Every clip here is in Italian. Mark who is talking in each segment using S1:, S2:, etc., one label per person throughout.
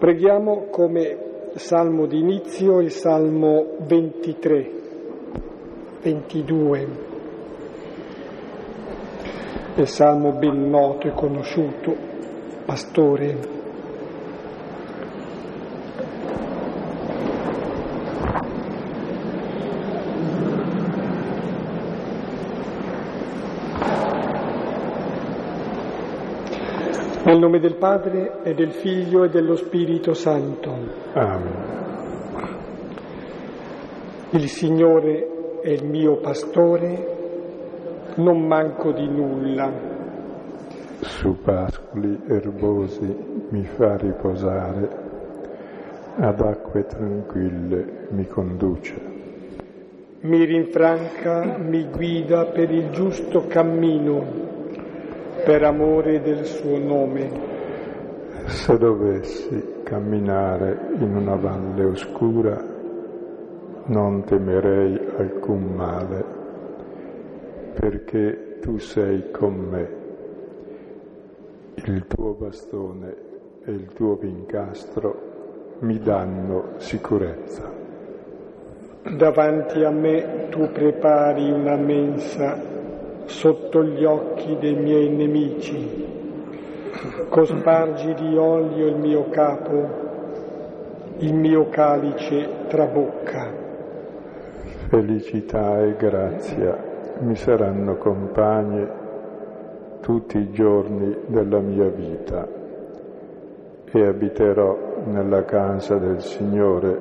S1: Preghiamo come salmo d'inizio il salmo 23, 22, il salmo ben noto e conosciuto, pastore. Nome del Padre e del Figlio e dello Spirito Santo.
S2: Amen.
S1: Il Signore è il mio pastore, non manco di nulla.
S2: Su pascoli erbosi mi fa riposare, ad acque tranquille mi conduce.
S1: Mi rinfranca, mi guida per il giusto cammino per amore del suo nome.
S2: Se dovessi camminare in una valle oscura, non temerei alcun male, perché tu sei con me. Il tuo bastone e il tuo vincastro mi danno sicurezza.
S1: Davanti a me tu prepari una mensa sotto gli occhi dei miei nemici. Cospargi di olio il mio capo, il mio calice trabocca.
S2: Felicità e grazia mi saranno compagne tutti i giorni della mia vita e abiterò nella casa del Signore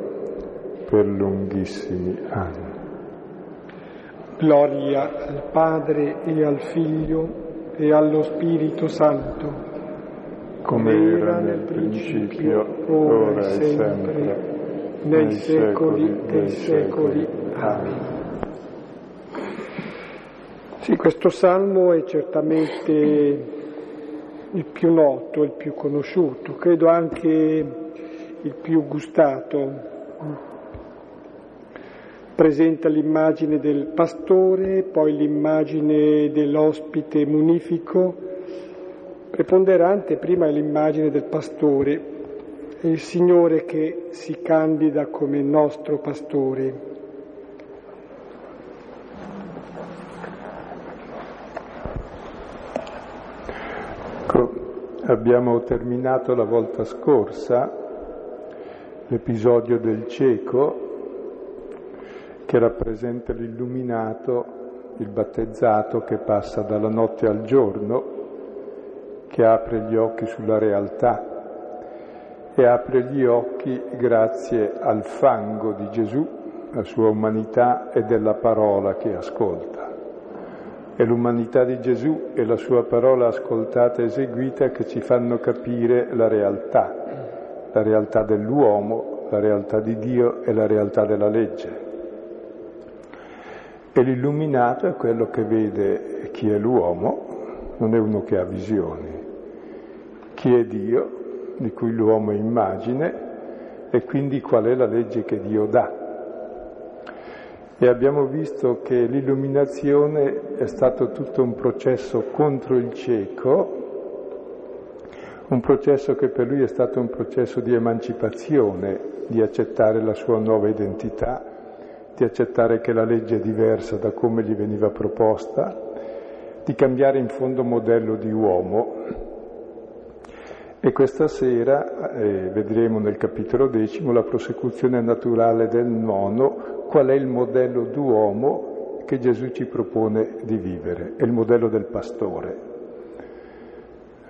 S2: per lunghissimi anni.
S1: Gloria al Padre e al Figlio e allo Spirito Santo,
S2: come era nel principio, ora e sempre,
S1: nei secoli dei secoli. Amen. Sì, questo salmo è certamente il più noto, il più conosciuto, credo anche il più gustato presenta l'immagine del pastore, poi l'immagine dell'ospite munifico, preponderante prima è l'immagine del pastore, è il Signore che si candida come nostro pastore.
S2: Ecco, abbiamo terminato la volta scorsa l'episodio del cieco che rappresenta l'illuminato, il battezzato che passa dalla notte al giorno, che apre gli occhi sulla realtà e apre gli occhi grazie al fango di Gesù, la sua umanità e della parola che ascolta. È l'umanità di Gesù e la sua parola ascoltata e eseguita che ci fanno capire la realtà, la realtà dell'uomo, la realtà di Dio e la realtà della legge. E l'illuminato è quello che vede chi è l'uomo, non è uno che ha visioni, chi è Dio, di cui l'uomo è immagine, e quindi qual è la legge che Dio dà. E abbiamo visto che l'illuminazione è stato tutto un processo contro il cieco, un processo che per lui è stato un processo di emancipazione, di accettare la sua nuova identità, di accettare che la legge è diversa da come gli veniva proposta, di cambiare in fondo modello di uomo. E questa sera eh, vedremo nel capitolo decimo la prosecuzione naturale del nono, qual è il modello d'uomo che Gesù ci propone di vivere, è il modello del pastore.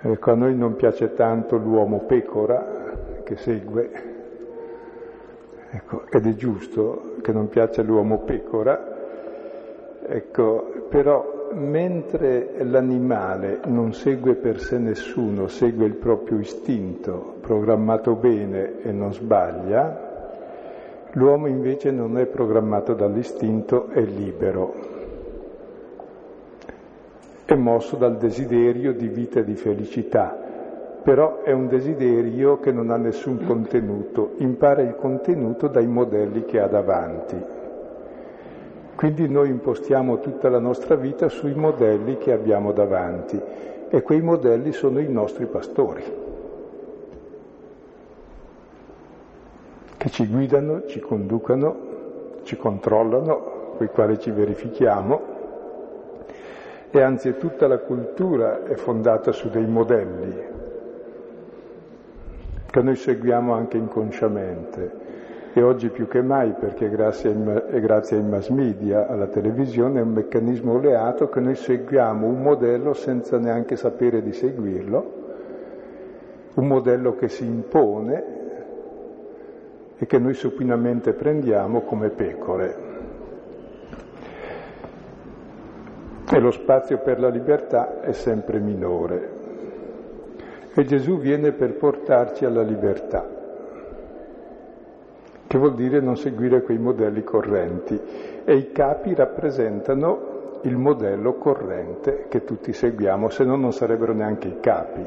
S2: Ecco, a noi non piace tanto l'uomo pecora che segue, Ecco, ed è giusto che non piaccia l'uomo pecora, ecco, però mentre l'animale non segue per sé nessuno, segue il proprio istinto, programmato bene e non sbaglia, l'uomo invece non è programmato dall'istinto, è libero, è mosso dal desiderio di vita e di felicità però è un desiderio che non ha nessun contenuto, impara il contenuto dai modelli che ha davanti. Quindi noi impostiamo tutta la nostra vita sui modelli che abbiamo davanti e quei modelli sono i nostri pastori. che ci guidano, ci conducano, ci controllano, con i quali ci verifichiamo e anzi tutta la cultura è fondata su dei modelli che noi seguiamo anche inconsciamente e oggi più che mai perché grazie ai, grazie ai mass media, alla televisione, è un meccanismo oleato che noi seguiamo un modello senza neanche sapere di seguirlo, un modello che si impone e che noi supinamente prendiamo come pecore. E lo spazio per la libertà è sempre minore. E Gesù viene per portarci alla libertà che vuol dire non seguire quei modelli correnti. E i capi rappresentano il modello corrente che tutti seguiamo, se no non sarebbero neanche i capi.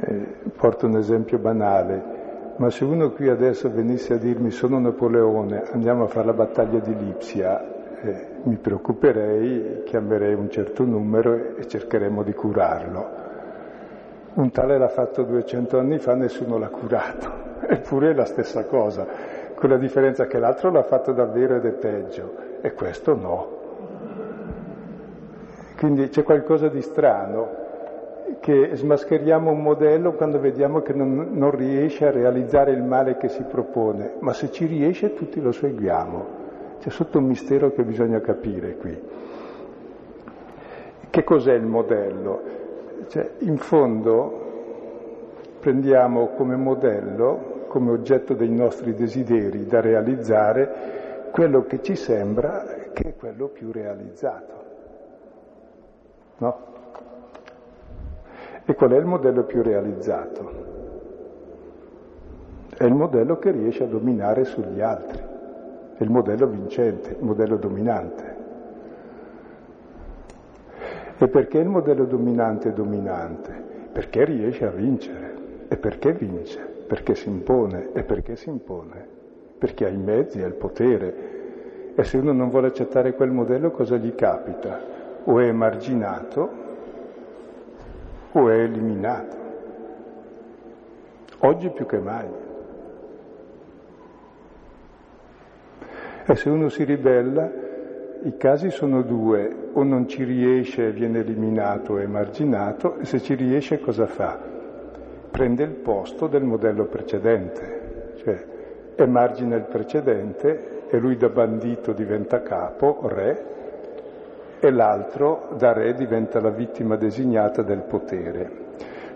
S2: Eh, porto un esempio banale, ma se uno qui adesso venisse a dirmi sono Napoleone, andiamo a fare la battaglia di Lipsia, eh, mi preoccuperei, chiamerei un certo numero e cercheremo di curarlo. Un tale l'ha fatto 200 anni fa, nessuno l'ha curato. Eppure è la stessa cosa, con la differenza che l'altro l'ha fatto davvero ed è peggio, e questo no. Quindi c'è qualcosa di strano, che smascheriamo un modello quando vediamo che non, non, riesce a realizzare il male che si propone, ma se ci riesce tutti lo seguiamo. C'è sotto un mistero che bisogna capire qui. Che cos'è il modello? Cioè, in fondo prendiamo come modello come oggetto dei nostri desideri da realizzare quello che ci sembra che è quello più realizzato. No? E qual è il modello più realizzato? È il modello che riesce a dominare sugli altri, è il modello vincente, il modello dominante. E perché il modello dominante è dominante? Perché riesce a vincere. E perché vince? perché si impone. E perché si impone? Perché ha i mezzi, ha il potere. E se uno non vuole accettare quel modello cosa gli capita? O è emarginato o è eliminato. Oggi più che mai. E se uno si ribella, i casi sono due, o non ci riesce e viene eliminato o emarginato, e se ci riesce cosa fa? prende il posto del modello precedente, cioè emargina il precedente e lui da bandito diventa capo, re, e l'altro da re diventa la vittima designata del potere.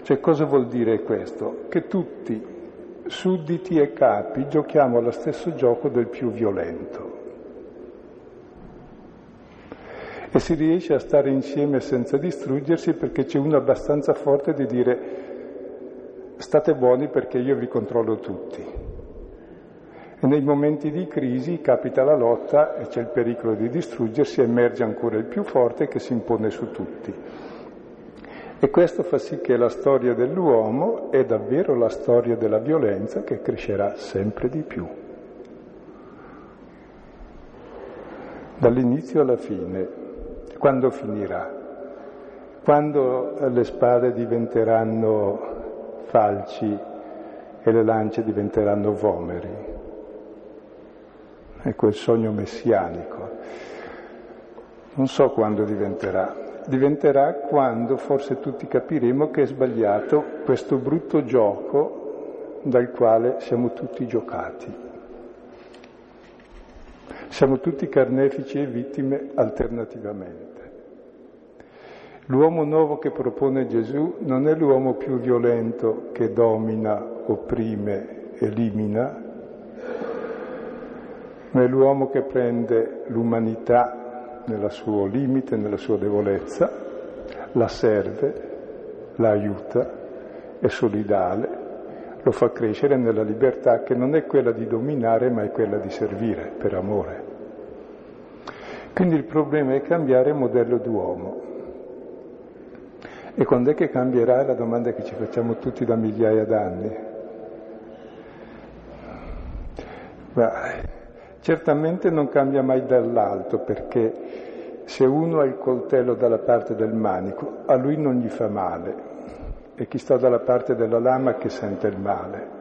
S2: Cioè cosa vuol dire questo? Che tutti, sudditi e capi, giochiamo allo stesso gioco del più violento. E si riesce a stare insieme senza distruggersi perché c'è uno abbastanza forte di dire state buoni perché io vi controllo tutti. E nei momenti di crisi capita la lotta e c'è il pericolo di distruggersi, emerge ancora il più forte che si impone su tutti. E questo fa sì che la storia dell'uomo è davvero la storia della violenza che crescerà sempre di più. Dall'inizio alla fine, quando finirà? Quando le spade diventeranno falci e le lance diventeranno vomeri. Ecco il sogno messianico. Non so quando diventerà. Diventerà quando forse tutti capiremo che è sbagliato questo brutto gioco dal quale siamo tutti giocati. Siamo tutti carnefici e vittime alternativamente. L'uomo nuovo che propone Gesù non è l'uomo più violento che domina, opprime, elimina, ma è l'uomo che prende l'umanità nel suo limite, nella sua debolezza, la serve, la aiuta, è solidale, lo fa crescere nella libertà che non è quella di dominare ma è quella di servire per amore. Quindi il problema è cambiare modello d'uomo. E quando è che cambierà? È la domanda che ci facciamo tutti da migliaia d'anni. Ma certamente non cambia mai dall'alto perché se uno ha il coltello dalla parte del manico, a lui non gli fa male e chi sta dalla parte della lama che sente il male.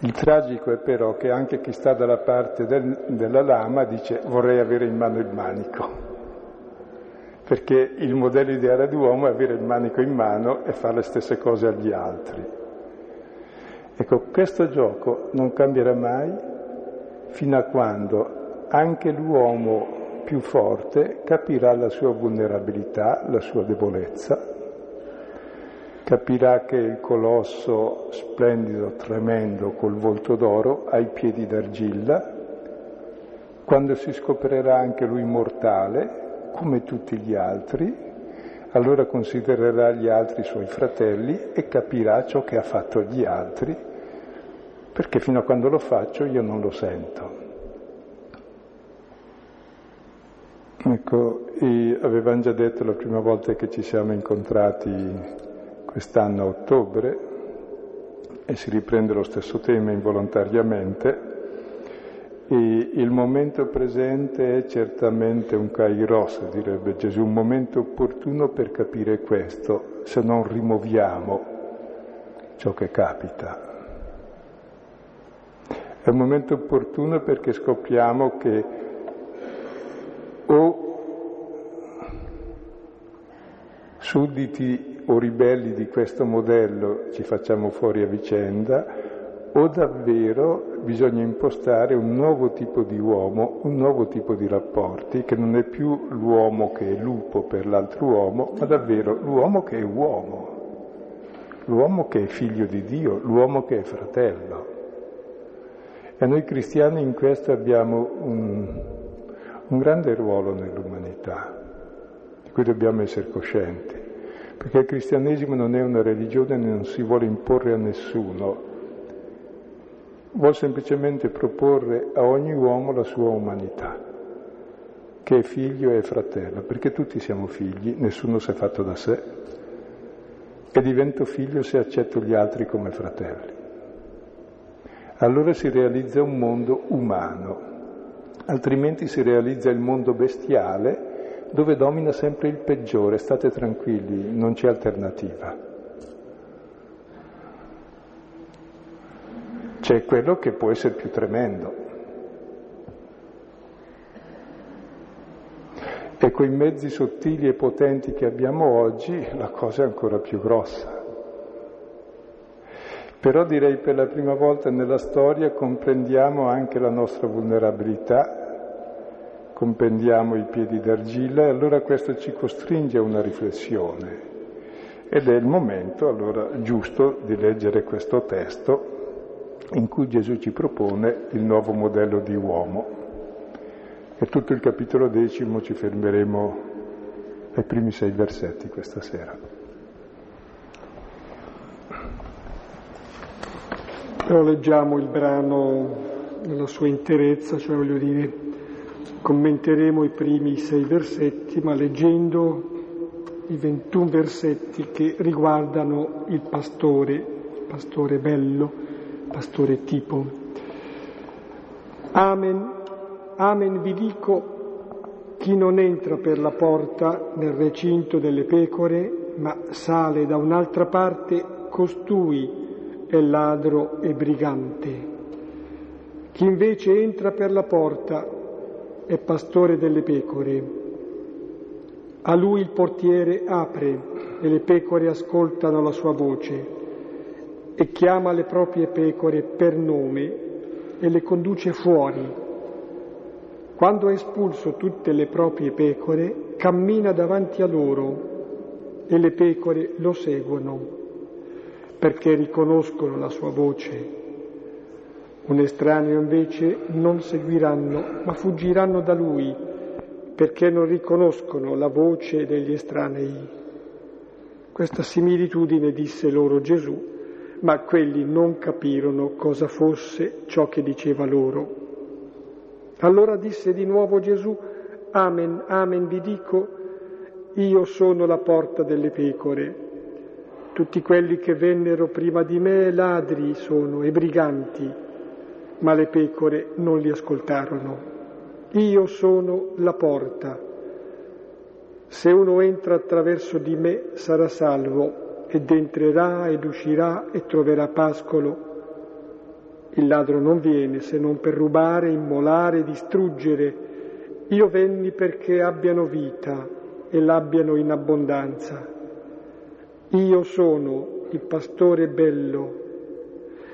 S2: Il tragico è però che anche chi sta dalla parte del, della lama dice vorrei avere in mano il manico, perché il modello ideale d'uomo è avere il manico in mano e fare le stesse cose agli altri. Ecco, questo gioco non cambierà mai fino a quando anche l'uomo più forte capirà la sua vulnerabilità, la sua debolezza capirà che il colosso splendido, tremendo, col volto d'oro, ha i piedi d'argilla, quando si scoprirà anche lui mortale, come tutti gli altri, allora considererà gli altri suoi fratelli e capirà ciò che ha fatto agli altri, perché fino a quando lo faccio io non lo sento. Ecco, avevamo già detto la prima volta che ci siamo incontrati quest'anno a ottobre e si riprende lo stesso tema involontariamente. E il momento presente è certamente un kairos, direbbe Gesù, un momento opportuno per capire questo, se non rimuoviamo ciò che capita. È un momento opportuno perché scopriamo che o sudditi o ribelli di questo modello ci facciamo fuori a vicenda, o davvero bisogna impostare un nuovo tipo di uomo, un nuovo tipo di rapporti, che non è più l'uomo che è lupo per l'altro uomo, ma davvero l'uomo che è uomo, l'uomo che è figlio di Dio, l'uomo che è fratello. E noi cristiani in questo abbiamo un, un grande ruolo nell'umanità, di cui dobbiamo essere coscienti perché il cristianesimo non è una religione, non si vuole imporre a nessuno, vuole semplicemente proporre a ogni uomo la sua umanità, che è figlio e fratello, perché tutti siamo figli, nessuno si è fatto da sé, e divento figlio se accetto gli altri come fratelli. Allora si realizza un mondo umano, altrimenti si realizza il mondo bestiale dove domina sempre il peggiore, state tranquilli, non c'è alternativa. C'è quello che può essere più tremendo. E con i mezzi sottili e potenti che abbiamo oggi la cosa è ancora più grossa. Però direi per la prima volta nella storia comprendiamo anche la nostra vulnerabilità compendiamo i piedi d'argilla e allora questo ci costringe a una riflessione ed è il momento allora giusto di leggere questo testo in cui Gesù ci propone il nuovo modello di uomo. E tutto il capitolo decimo ci fermeremo ai primi sei versetti questa sera.
S1: Però leggiamo il brano nella sua interezza, cioè voglio dire, Commenteremo i primi sei versetti, ma leggendo i 21 versetti che riguardano il pastore, il pastore bello, pastore tipo. Amen, amen vi dico, chi non entra per la porta nel recinto delle pecore, ma sale da un'altra parte, costui è ladro e brigante. Chi invece entra per la porta è pastore delle pecore. A lui il portiere apre e le pecore ascoltano la sua voce e chiama le proprie pecore per nome e le conduce fuori. Quando ha espulso tutte le proprie pecore, cammina davanti a loro e le pecore lo seguono perché riconoscono la sua voce un estraneo invece non seguiranno, ma fuggiranno da lui, perché non riconoscono la voce degli estranei. Questa similitudine disse loro Gesù, ma quelli non capirono cosa fosse ciò che diceva loro. Allora disse di nuovo Gesù, Amen, amen vi dico, io sono la porta delle pecore. Tutti quelli che vennero prima di me ladri sono e briganti ma le pecore non li ascoltarono. Io sono la porta. Se uno entra attraverso di me sarà salvo ed entrerà ed uscirà e troverà pascolo. Il ladro non viene se non per rubare, immolare, distruggere. Io venni perché abbiano vita e l'abbiano in abbondanza. Io sono il pastore bello.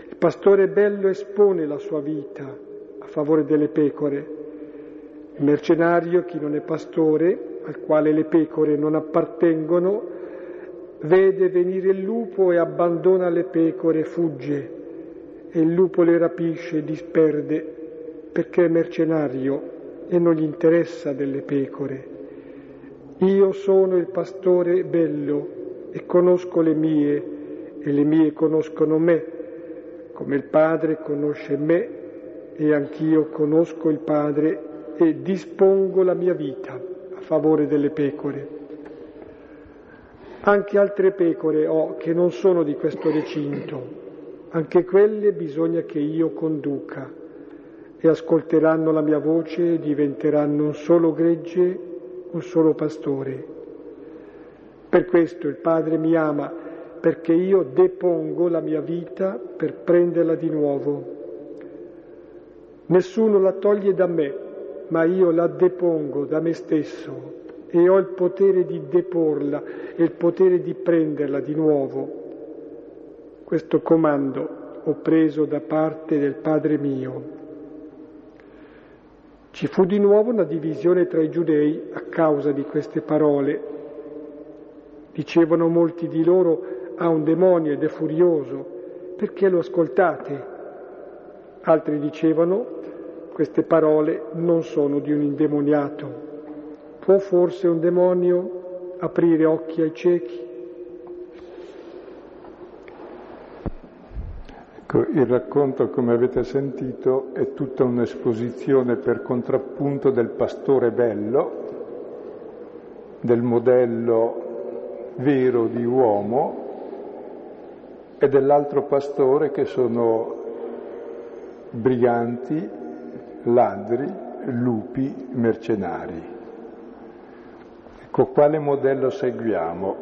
S1: Il pastore bello espone la sua vita a favore delle pecore. Il mercenario, chi non è pastore, al quale le pecore non appartengono, vede venire il lupo e abbandona le pecore fugge e il lupo le rapisce e disperde perché è mercenario e non gli interessa delle pecore. Io sono il pastore bello e conosco le mie e le mie conoscono me, come il Padre conosce me e anch'io conosco il Padre e dispongo la mia vita a favore delle pecore. Anche altre pecore ho che non sono di questo recinto, anche quelle bisogna che io conduca e ascolteranno la mia voce e diventeranno un solo gregge, un solo pastore. Per questo il Padre mi ama, perché io depongo la mia vita per prenderla di nuovo. Nessuno la toglie da me, ma io la depongo da me stesso e ho il potere di deporla e il potere di prenderla di nuovo. Questo comando ho preso da parte del Padre mio. Ci fu di nuovo una divisione tra i giudei a causa di queste parole. Dicevano molti di loro ha un demonio ed è furioso, perché lo ascoltate? Altri dicevano queste parole non sono di un indemoniato. Può forse un demonio aprire occhi ai ciechi?
S2: Ecco, il racconto, come avete sentito, è tutta un'esposizione per contrappunto del pastore bello, del modello vero di uomo e dell'altro pastore che sono briganti, ladri, lupi, mercenari. Ecco, quale modello seguiamo?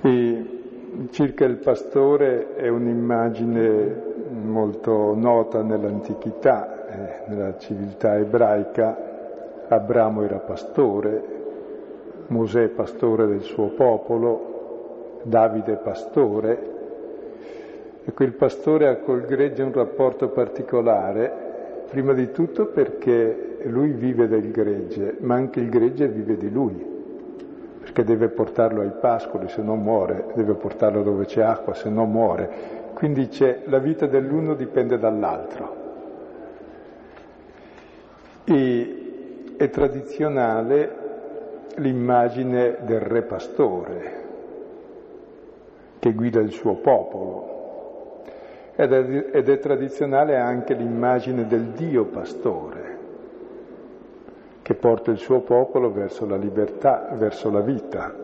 S2: E circa il pastore è un'immagine molto nota nell'antichità, eh, nella civiltà ebraica. Abramo era pastore, Mosè pastore del suo popolo, Davide pastore. Ecco, il pastore ha col gregge un rapporto particolare, prima di tutto perché lui vive del gregge, ma anche il gregge vive di lui perché deve portarlo ai pascoli, se no muore, deve portarlo dove c'è acqua, se no muore. Quindi c'è, la vita dell'uno dipende dall'altro. E è tradizionale l'immagine del re pastore che guida il suo popolo ed è, ed è tradizionale anche l'immagine del Dio pastore che porta il suo popolo verso la libertà, verso la vita.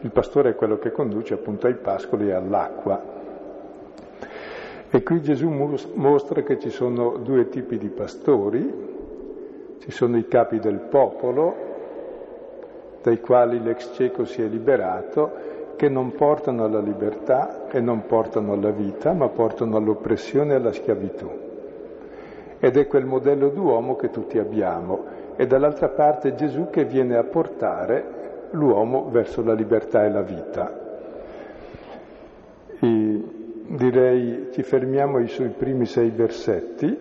S2: Il pastore è quello che conduce appunto ai pascoli e all'acqua. E qui Gesù mostra che ci sono due tipi di pastori, ci sono i capi del popolo, dai quali l'ex cieco si è liberato, che non portano alla libertà e non portano alla vita, ma portano all'oppressione e alla schiavitù. Ed è quel modello d'uomo che tutti abbiamo, e dall'altra parte Gesù che viene a portare l'uomo verso la libertà e la vita. E direi ci fermiamo sui primi sei versetti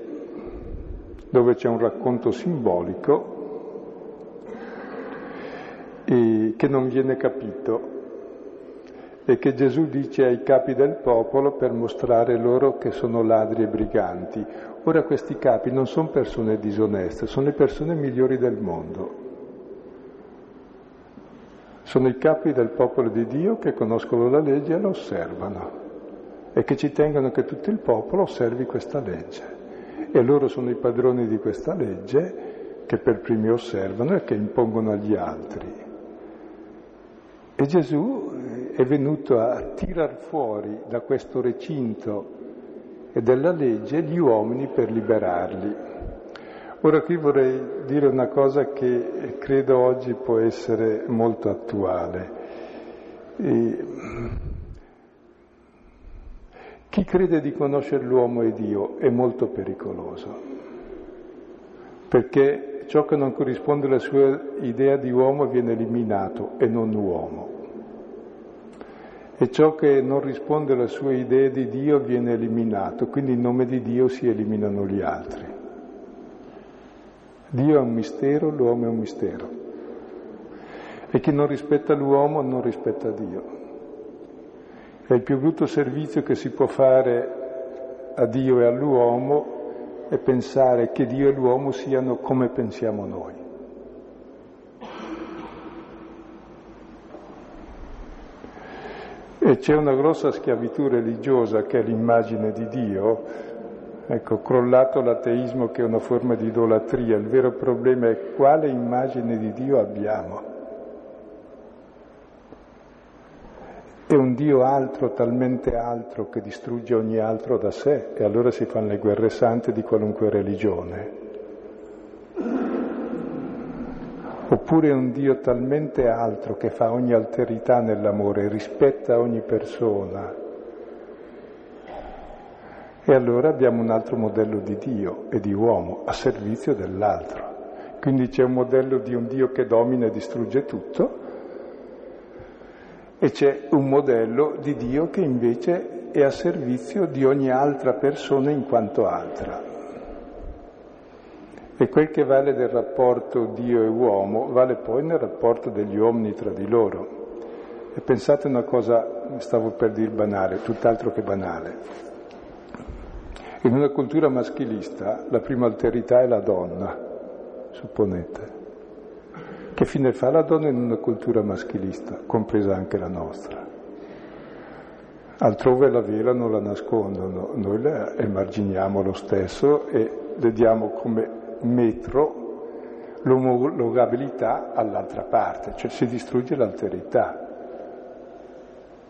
S2: dove c'è un racconto simbolico che non viene capito e che Gesù dice ai capi del popolo per mostrare loro che sono ladri e briganti. Ora questi capi non sono persone disoneste, sono le persone migliori del mondo. Sono i capi del popolo di Dio che conoscono la legge e la osservano e che ci tengono che tutto il popolo osservi questa legge. E loro sono i padroni di questa legge che per primi osservano e che impongono agli altri. E Gesù è venuto a tirar fuori da questo recinto e della legge gli uomini per liberarli. Ora qui vorrei dire una cosa che credo oggi può essere molto attuale. E Chi crede di conoscere l'uomo e Dio è molto pericoloso, perché ciò che non corrisponde alla sua idea di uomo viene eliminato e non uomo. E ciò che non risponde alla sua idea di Dio viene eliminato, quindi in nome di Dio si eliminano gli altri. Dio è un mistero, l'uomo è un mistero. E chi non rispetta l'uomo non rispetta Dio. È il più brutto servizio che si può fare a Dio e all'uomo è pensare che Dio e l'uomo siano come pensiamo noi. E c'è una grossa schiavitù religiosa che è l'immagine di Dio, ecco, crollato l'ateismo che è una forma di idolatria, il vero problema è quale immagine di Dio abbiamo. È un Dio altro, talmente altro, che distrugge ogni altro da sé e allora si fanno le guerre sante di qualunque religione. Oppure un Dio talmente altro che fa ogni alterità nell'amore, rispetta ogni persona. E allora abbiamo un altro modello di Dio e di uomo a servizio dell'altro. Quindi c'è un modello di un Dio che domina e distrugge tutto e c'è un modello di Dio che invece è a servizio di ogni altra persona in quanto altra. E quel che vale del rapporto Dio e uomo vale poi nel rapporto degli uomini tra di loro. E pensate una cosa, stavo per dire banale, tutt'altro che banale. In una cultura maschilista la prima alterità è la donna, supponete. Che fine fa la donna in una cultura maschilista, compresa anche la nostra? Altrove la velano, la nascondono, noi la emarginiamo lo stesso e le diamo come metro l'omologabilità all'altra parte, cioè si distrugge l'alterità.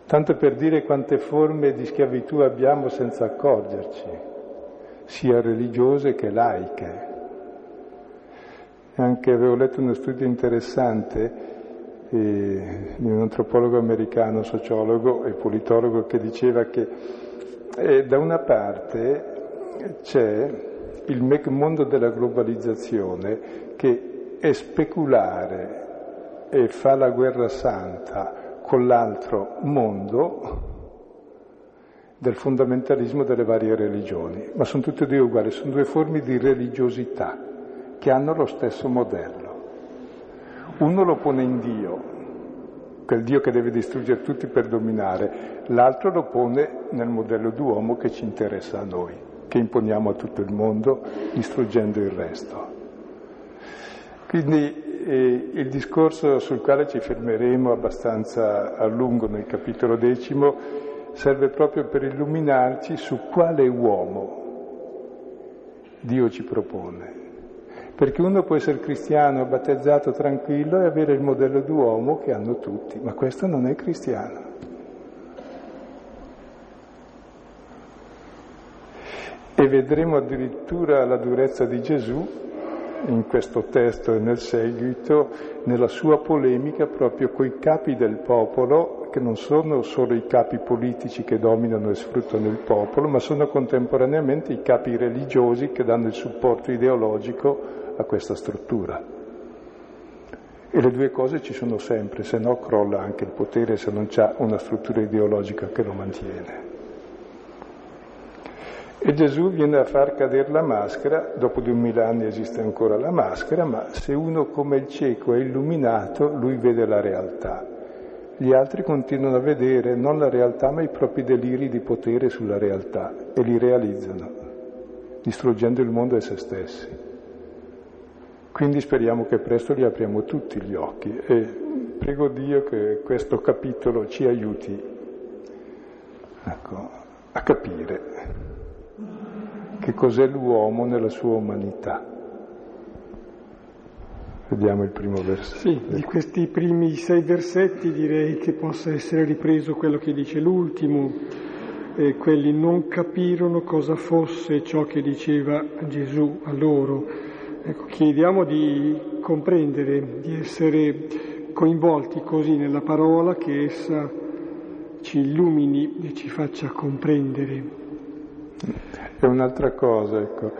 S2: Tanto per dire quante forme di schiavitù abbiamo senza accorgerci, sia religiose che laiche. Anche avevo letto uno studio interessante eh, di un antropologo americano, sociologo e politologo che diceva che eh, da una parte c'è il mondo della globalizzazione che è speculare e fa la guerra santa con l'altro mondo del fondamentalismo delle varie religioni, ma sono tutte e due uguali, sono due forme di religiosità che hanno lo stesso modello. Uno lo pone in Dio, quel Dio che deve distruggere tutti per dominare, l'altro lo pone nel modello d'uomo che ci interessa a noi, che imponiamo a tutto il mondo distruggendo il resto. Quindi eh, il discorso sul quale ci fermeremo abbastanza a lungo nel capitolo decimo serve proprio per illuminarci su quale uomo Dio ci propone perché uno può essere cristiano, battezzato, tranquillo e avere il modello d'uomo che hanno tutti, ma questo non è cristiano. E vedremo addirittura la durezza di Gesù in questo testo e nel seguito, nella sua polemica proprio coi capi del popolo, che non sono solo i capi politici che dominano e sfruttano il popolo, ma sono contemporaneamente i capi religiosi che danno il supporto ideologico a questa struttura. E le due cose ci sono sempre, se no crolla anche il potere se non c'è una struttura ideologica che lo mantiene. E Gesù viene a far cadere la maschera, dopo duemila anni esiste ancora la maschera, ma se uno come il cieco è illuminato, lui vede la realtà. Gli altri continuano a vedere non la realtà, ma i propri deliri di potere sulla realtà e li realizzano, distruggendo il mondo e se stessi. Quindi speriamo che presto li apriamo tutti gli occhi e prego Dio che questo capitolo ci aiuti ecco, a capire che cos'è l'uomo nella sua umanità. Vediamo il primo versetto.
S1: Sì, di questi primi sei versetti direi che possa essere ripreso quello che dice l'ultimo. Eh, quelli non capirono cosa fosse ciò che diceva Gesù a loro Ecco, chiediamo di comprendere, di essere coinvolti così nella parola che essa ci illumini e ci faccia comprendere.
S2: E un'altra cosa, ecco,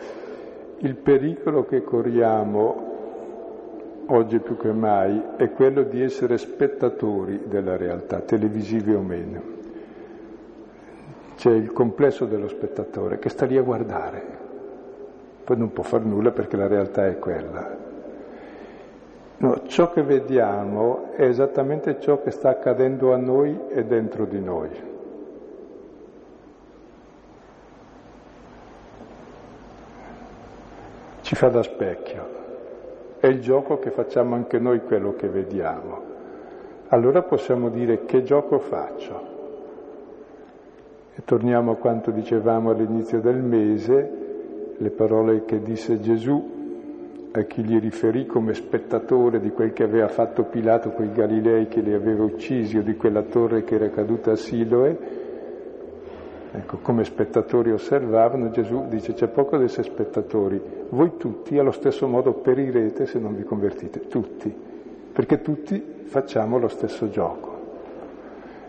S2: il pericolo che corriamo oggi più che mai è quello di essere spettatori della realtà, televisivi o meno. C'è il complesso dello spettatore che sta lì a guardare, poi non può far nulla perché la realtà è quella. No, ciò che vediamo è esattamente ciò che sta accadendo a noi e dentro di noi. Ci fa da specchio. È il gioco che facciamo anche noi quello che vediamo. Allora possiamo dire che gioco faccio. E torniamo a quanto dicevamo all'inizio del mese, le parole che disse Gesù a chi gli riferì come spettatore di quel che aveva fatto Pilato con i Galilei che li aveva uccisi o di quella torre che era caduta a Siloe, ecco, come spettatori osservavano, Gesù dice c'è poco di essere spettatori, voi tutti allo stesso modo perirete se non vi convertite, tutti, perché tutti facciamo lo stesso gioco.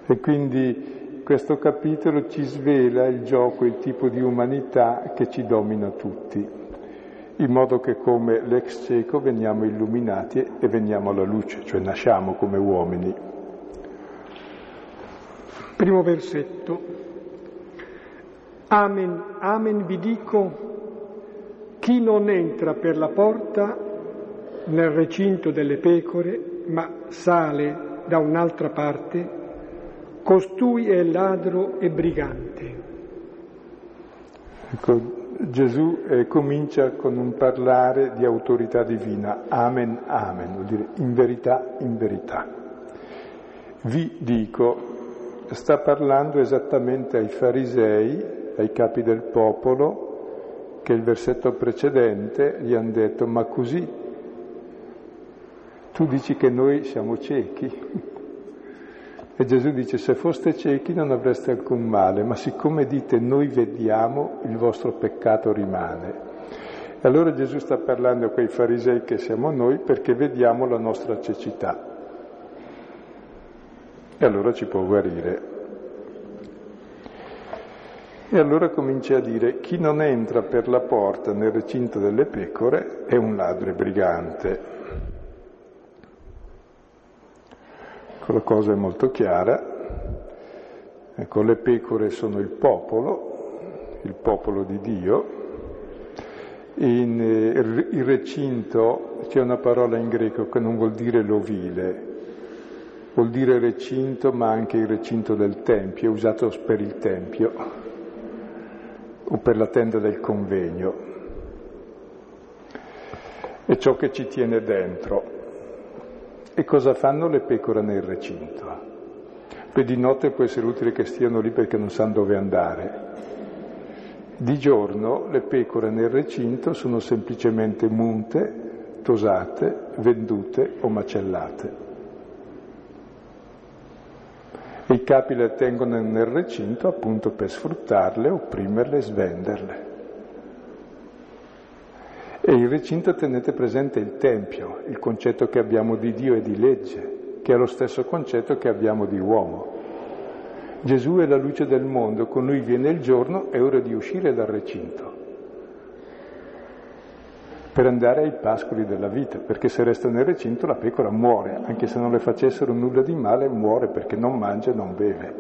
S2: E quindi questo capitolo ci svela il gioco, il tipo di umanità che ci domina tutti in modo che come l'ex cieco veniamo illuminati e veniamo alla luce, cioè nasciamo come uomini.
S1: Primo versetto. Amen, amen vi dico, chi non entra per la porta nel recinto delle pecore, ma sale da un'altra parte, costui è ladro e brigante.
S2: Ecco, Gesù eh, comincia con un parlare di autorità divina, amen, amen, vuol dire in verità, in verità. Vi dico, sta parlando esattamente ai farisei, ai capi del popolo, che il versetto precedente gli hanno detto, ma così tu dici che noi siamo ciechi? E Gesù dice, se foste ciechi non avreste alcun male, ma siccome dite noi vediamo, il vostro peccato rimane. E allora Gesù sta parlando a quei farisei che siamo noi perché vediamo la nostra cecità. E allora ci può guarire. E allora comincia a dire, chi non entra per la porta nel recinto delle pecore è un ladro e brigante. Ecco, la cosa è molto chiara. Ecco, le pecore sono il popolo, il popolo di Dio. In eh, il recinto c'è una parola in greco che non vuol dire l'ovile, vuol dire recinto ma anche il recinto del Tempio, è usato per il Tempio o per la tenda del convegno. È ciò che ci tiene dentro. E cosa fanno le pecore nel recinto? Poi di notte può essere utile che stiano lì perché non sanno dove andare. Di giorno le pecore nel recinto sono semplicemente munte, tosate, vendute o macellate. I capi le tengono nel recinto appunto per sfruttarle, opprimerle e svenderle. E il recinto tenete presente il Tempio, il concetto che abbiamo di Dio e di legge, che è lo stesso concetto che abbiamo di uomo. Gesù è la luce del mondo, con lui viene il giorno, è ora di uscire dal recinto per andare ai pascoli della vita, perché se resta nel recinto la pecora muore, anche se non le facessero nulla di male, muore perché non mangia e non beve.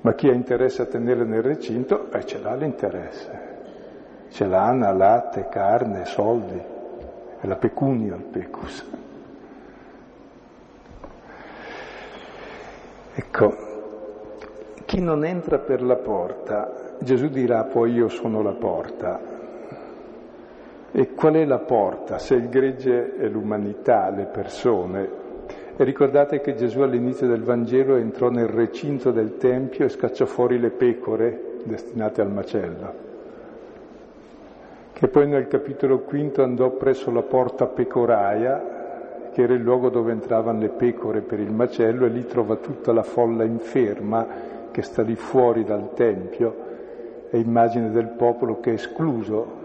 S2: Ma chi ha interesse a tenerle nel recinto, eh, ce l'ha l'interesse ce l'hanno latte, carne, soldi, è la pecunia il pecus. Ecco, chi non entra per la porta, Gesù dirà poi io sono la porta. E qual è la porta? Se il gregge è l'umanità, le persone. E ricordate che Gesù all'inizio del Vangelo entrò nel recinto del Tempio e scacciò fuori le pecore destinate al macello che poi nel capitolo quinto andò presso la porta pecoraia, che era il luogo dove entravano le pecore per il macello, e lì trova tutta la folla inferma che sta lì fuori dal Tempio, è immagine del popolo che è escluso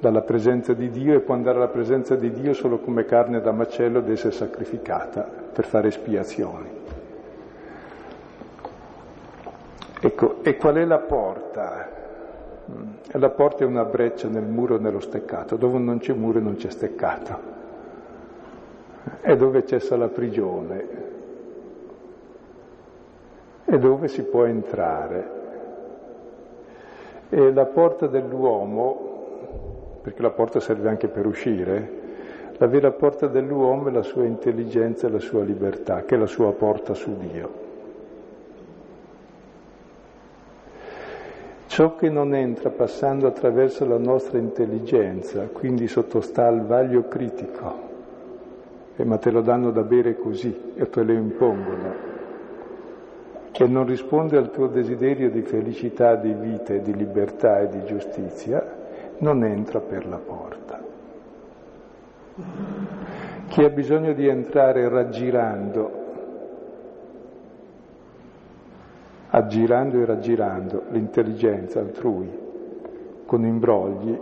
S2: dalla presenza di Dio e può andare alla presenza di Dio solo come carne da macello ed essere sacrificata per fare espiazioni. Ecco, e qual è la porta? Mm, la porta è una breccia nel muro e nello steccato, dove non c'è muro non c'è steccato. È dove cessa la prigione, è dove si può entrare. E la porta dell'uomo, perché la porta serve anche per uscire, la vera porta dell'uomo è la sua intelligenza e la sua libertà, che è la sua porta su Dio. Ciò che non entra passando attraverso la nostra intelligenza, quindi sottostà al vaglio critico, eh, ma te lo danno da bere così e te lo impongono, e non risponde al tuo desiderio di felicità, di vita di libertà e di giustizia, non entra per la porta. Chi ha bisogno di entrare raggirando, aggirando e raggirando l'intelligenza altrui, con imbrogli,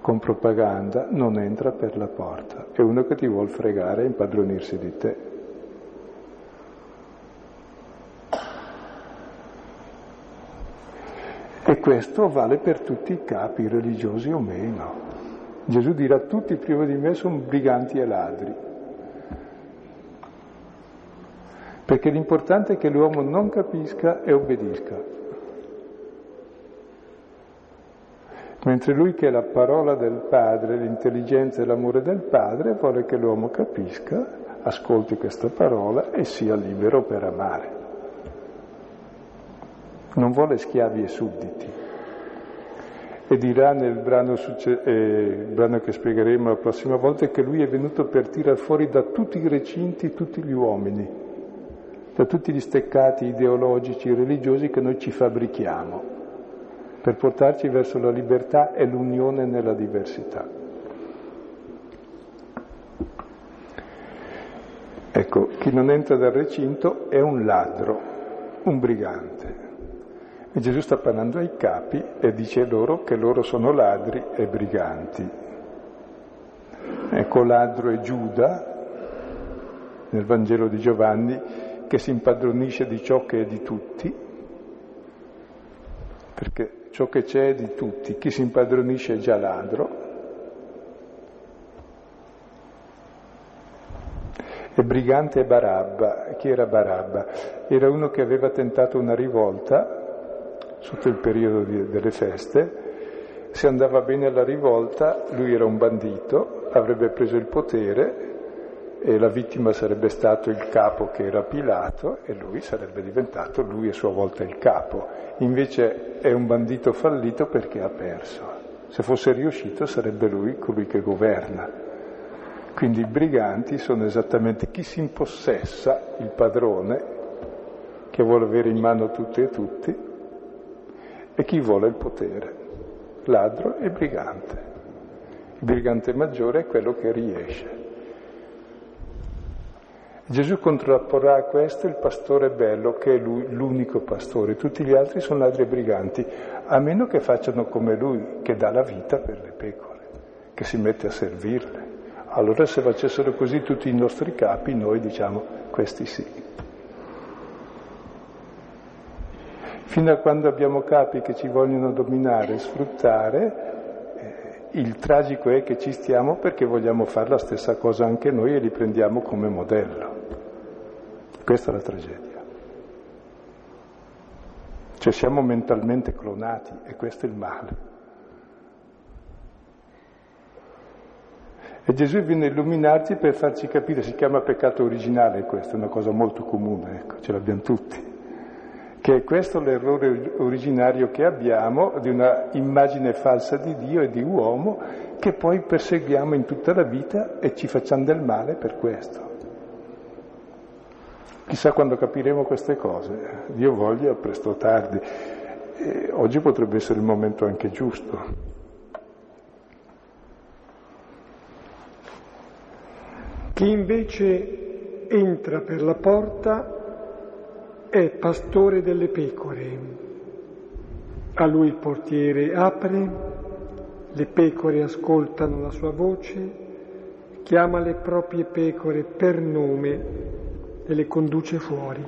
S2: con propaganda, non entra per la porta. È uno che ti vuol fregare e impadronirsi di te. E questo vale per tutti i capi, religiosi o meno. Gesù dirà tutti prima di me sono briganti e ladri. Perché l'importante è che l'uomo non capisca e obbedisca. Mentre lui che è la parola del Padre, l'intelligenza e l'amore del Padre, vuole che l'uomo capisca, ascolti questa parola e sia libero per amare non vuole schiavi e sudditi. E dirà nel brano, succe- eh, brano, che spiegheremo la prossima volta che lui è venuto per tirar fuori da tutti i recinti tutti gli uomini, da tutti gli steccati ideologici religiosi che noi ci fabbrichiamo, per portarci verso la libertà e l'unione nella diversità. Ecco, chi non entra dal recinto è un ladro, un brigante. E Gesù sta parlando ai capi e dice loro che loro sono ladri e briganti. Ecco, ladro è Giuda, nel Vangelo di Giovanni, che si impadronisce di ciò che è di tutti, perché ciò che c'è è di tutti, chi si impadronisce è già ladro. E brigante è Barabba. Chi era Barabba? Era uno che aveva tentato una rivolta sotto il periodo di, delle feste, se andava bene alla rivolta, lui era un bandito, avrebbe preso il potere e la vittima sarebbe stato il capo che era Pilato e lui sarebbe diventato lui a sua volta il capo. Invece è un bandito fallito perché ha perso. Se fosse riuscito sarebbe lui colui che governa. Quindi i briganti sono esattamente chi si impossessa, il padrone, che vuole avere in mano tutti e tutti, e chi vuole il potere, ladro e brigante. Il brigante maggiore è quello che riesce. Gesù contrapporrà a questo il pastore bello, che è lui l'unico pastore, tutti gli altri sono ladri e briganti, a meno che facciano come lui, che dà la vita per le pecore, che si mette a servirle. Allora se facessero così tutti i nostri capi, noi diciamo questi sì. Fino a quando abbiamo capi che ci vogliono dominare e sfruttare, eh, il tragico è che ci stiamo perché vogliamo fare la stessa cosa anche noi e li prendiamo come modello. Questa è la tragedia. Cioè siamo mentalmente clonati e questo è il male. E Gesù viene a illuminarci per farci capire, si chiama peccato originale questo, è una cosa molto comune, ecco, ce l'abbiamo tutti che è questo l'errore originario che abbiamo di una immagine falsa di Dio e di uomo che poi perseguiamo in tutta la vita e ci facciamo del male per questo. Chissà quando capiremo queste cose, Dio voglia presto o tardi. E oggi potrebbe essere il momento anche giusto.
S1: Chi invece entra per la porta è pastore delle pecore. A lui il portiere apre, le pecore ascoltano la sua voce, chiama le proprie pecore per nome e le conduce fuori.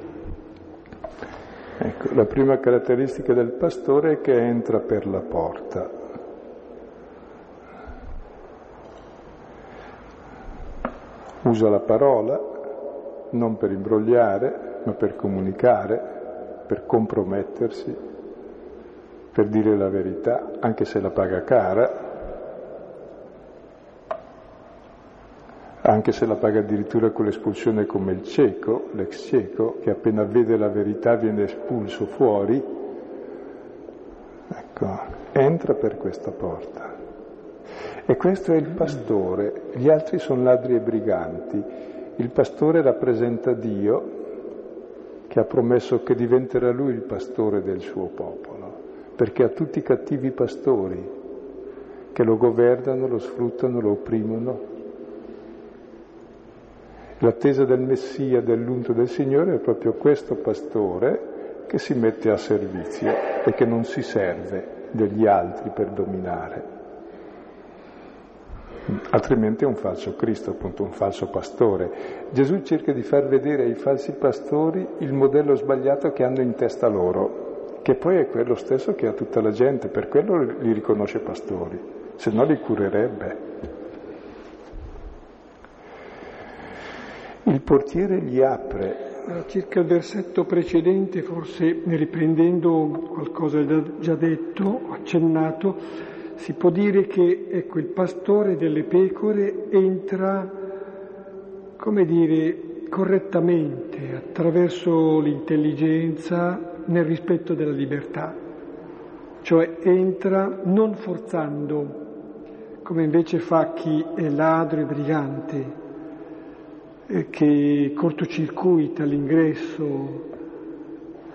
S2: Ecco, la prima caratteristica del pastore è che entra per la porta. Usa la parola non per imbrogliare, ma per comunicare, per compromettersi, per dire la verità, anche se la paga cara, anche se la paga addirittura con l'espulsione come il cieco, l'ex cieco, che appena vede la verità viene espulso fuori, ecco, entra per questa porta. E questo è il pastore, gli altri sono ladri e briganti. Il pastore rappresenta Dio che ha promesso che diventerà lui il pastore del suo popolo, perché ha tutti i cattivi pastori che lo governano, lo sfruttano, lo opprimono. L'attesa del Messia, dell'unto del Signore, è proprio questo pastore che si mette a servizio e che non si serve degli altri per dominare. Altrimenti è un falso Cristo, appunto un falso pastore. Gesù cerca di far vedere ai falsi pastori il modello sbagliato che hanno in testa loro, che poi è quello stesso che ha tutta la gente, per quello li riconosce pastori, se no li curerebbe. Il portiere gli apre.
S1: Circa il versetto precedente, forse riprendendo qualcosa già detto, accennato, si può dire che ecco, il pastore delle pecore entra, come dire, correttamente, attraverso l'intelligenza, nel rispetto della libertà, cioè entra non forzando, come invece fa chi è ladro e brigante, eh, che cortocircuita l'ingresso,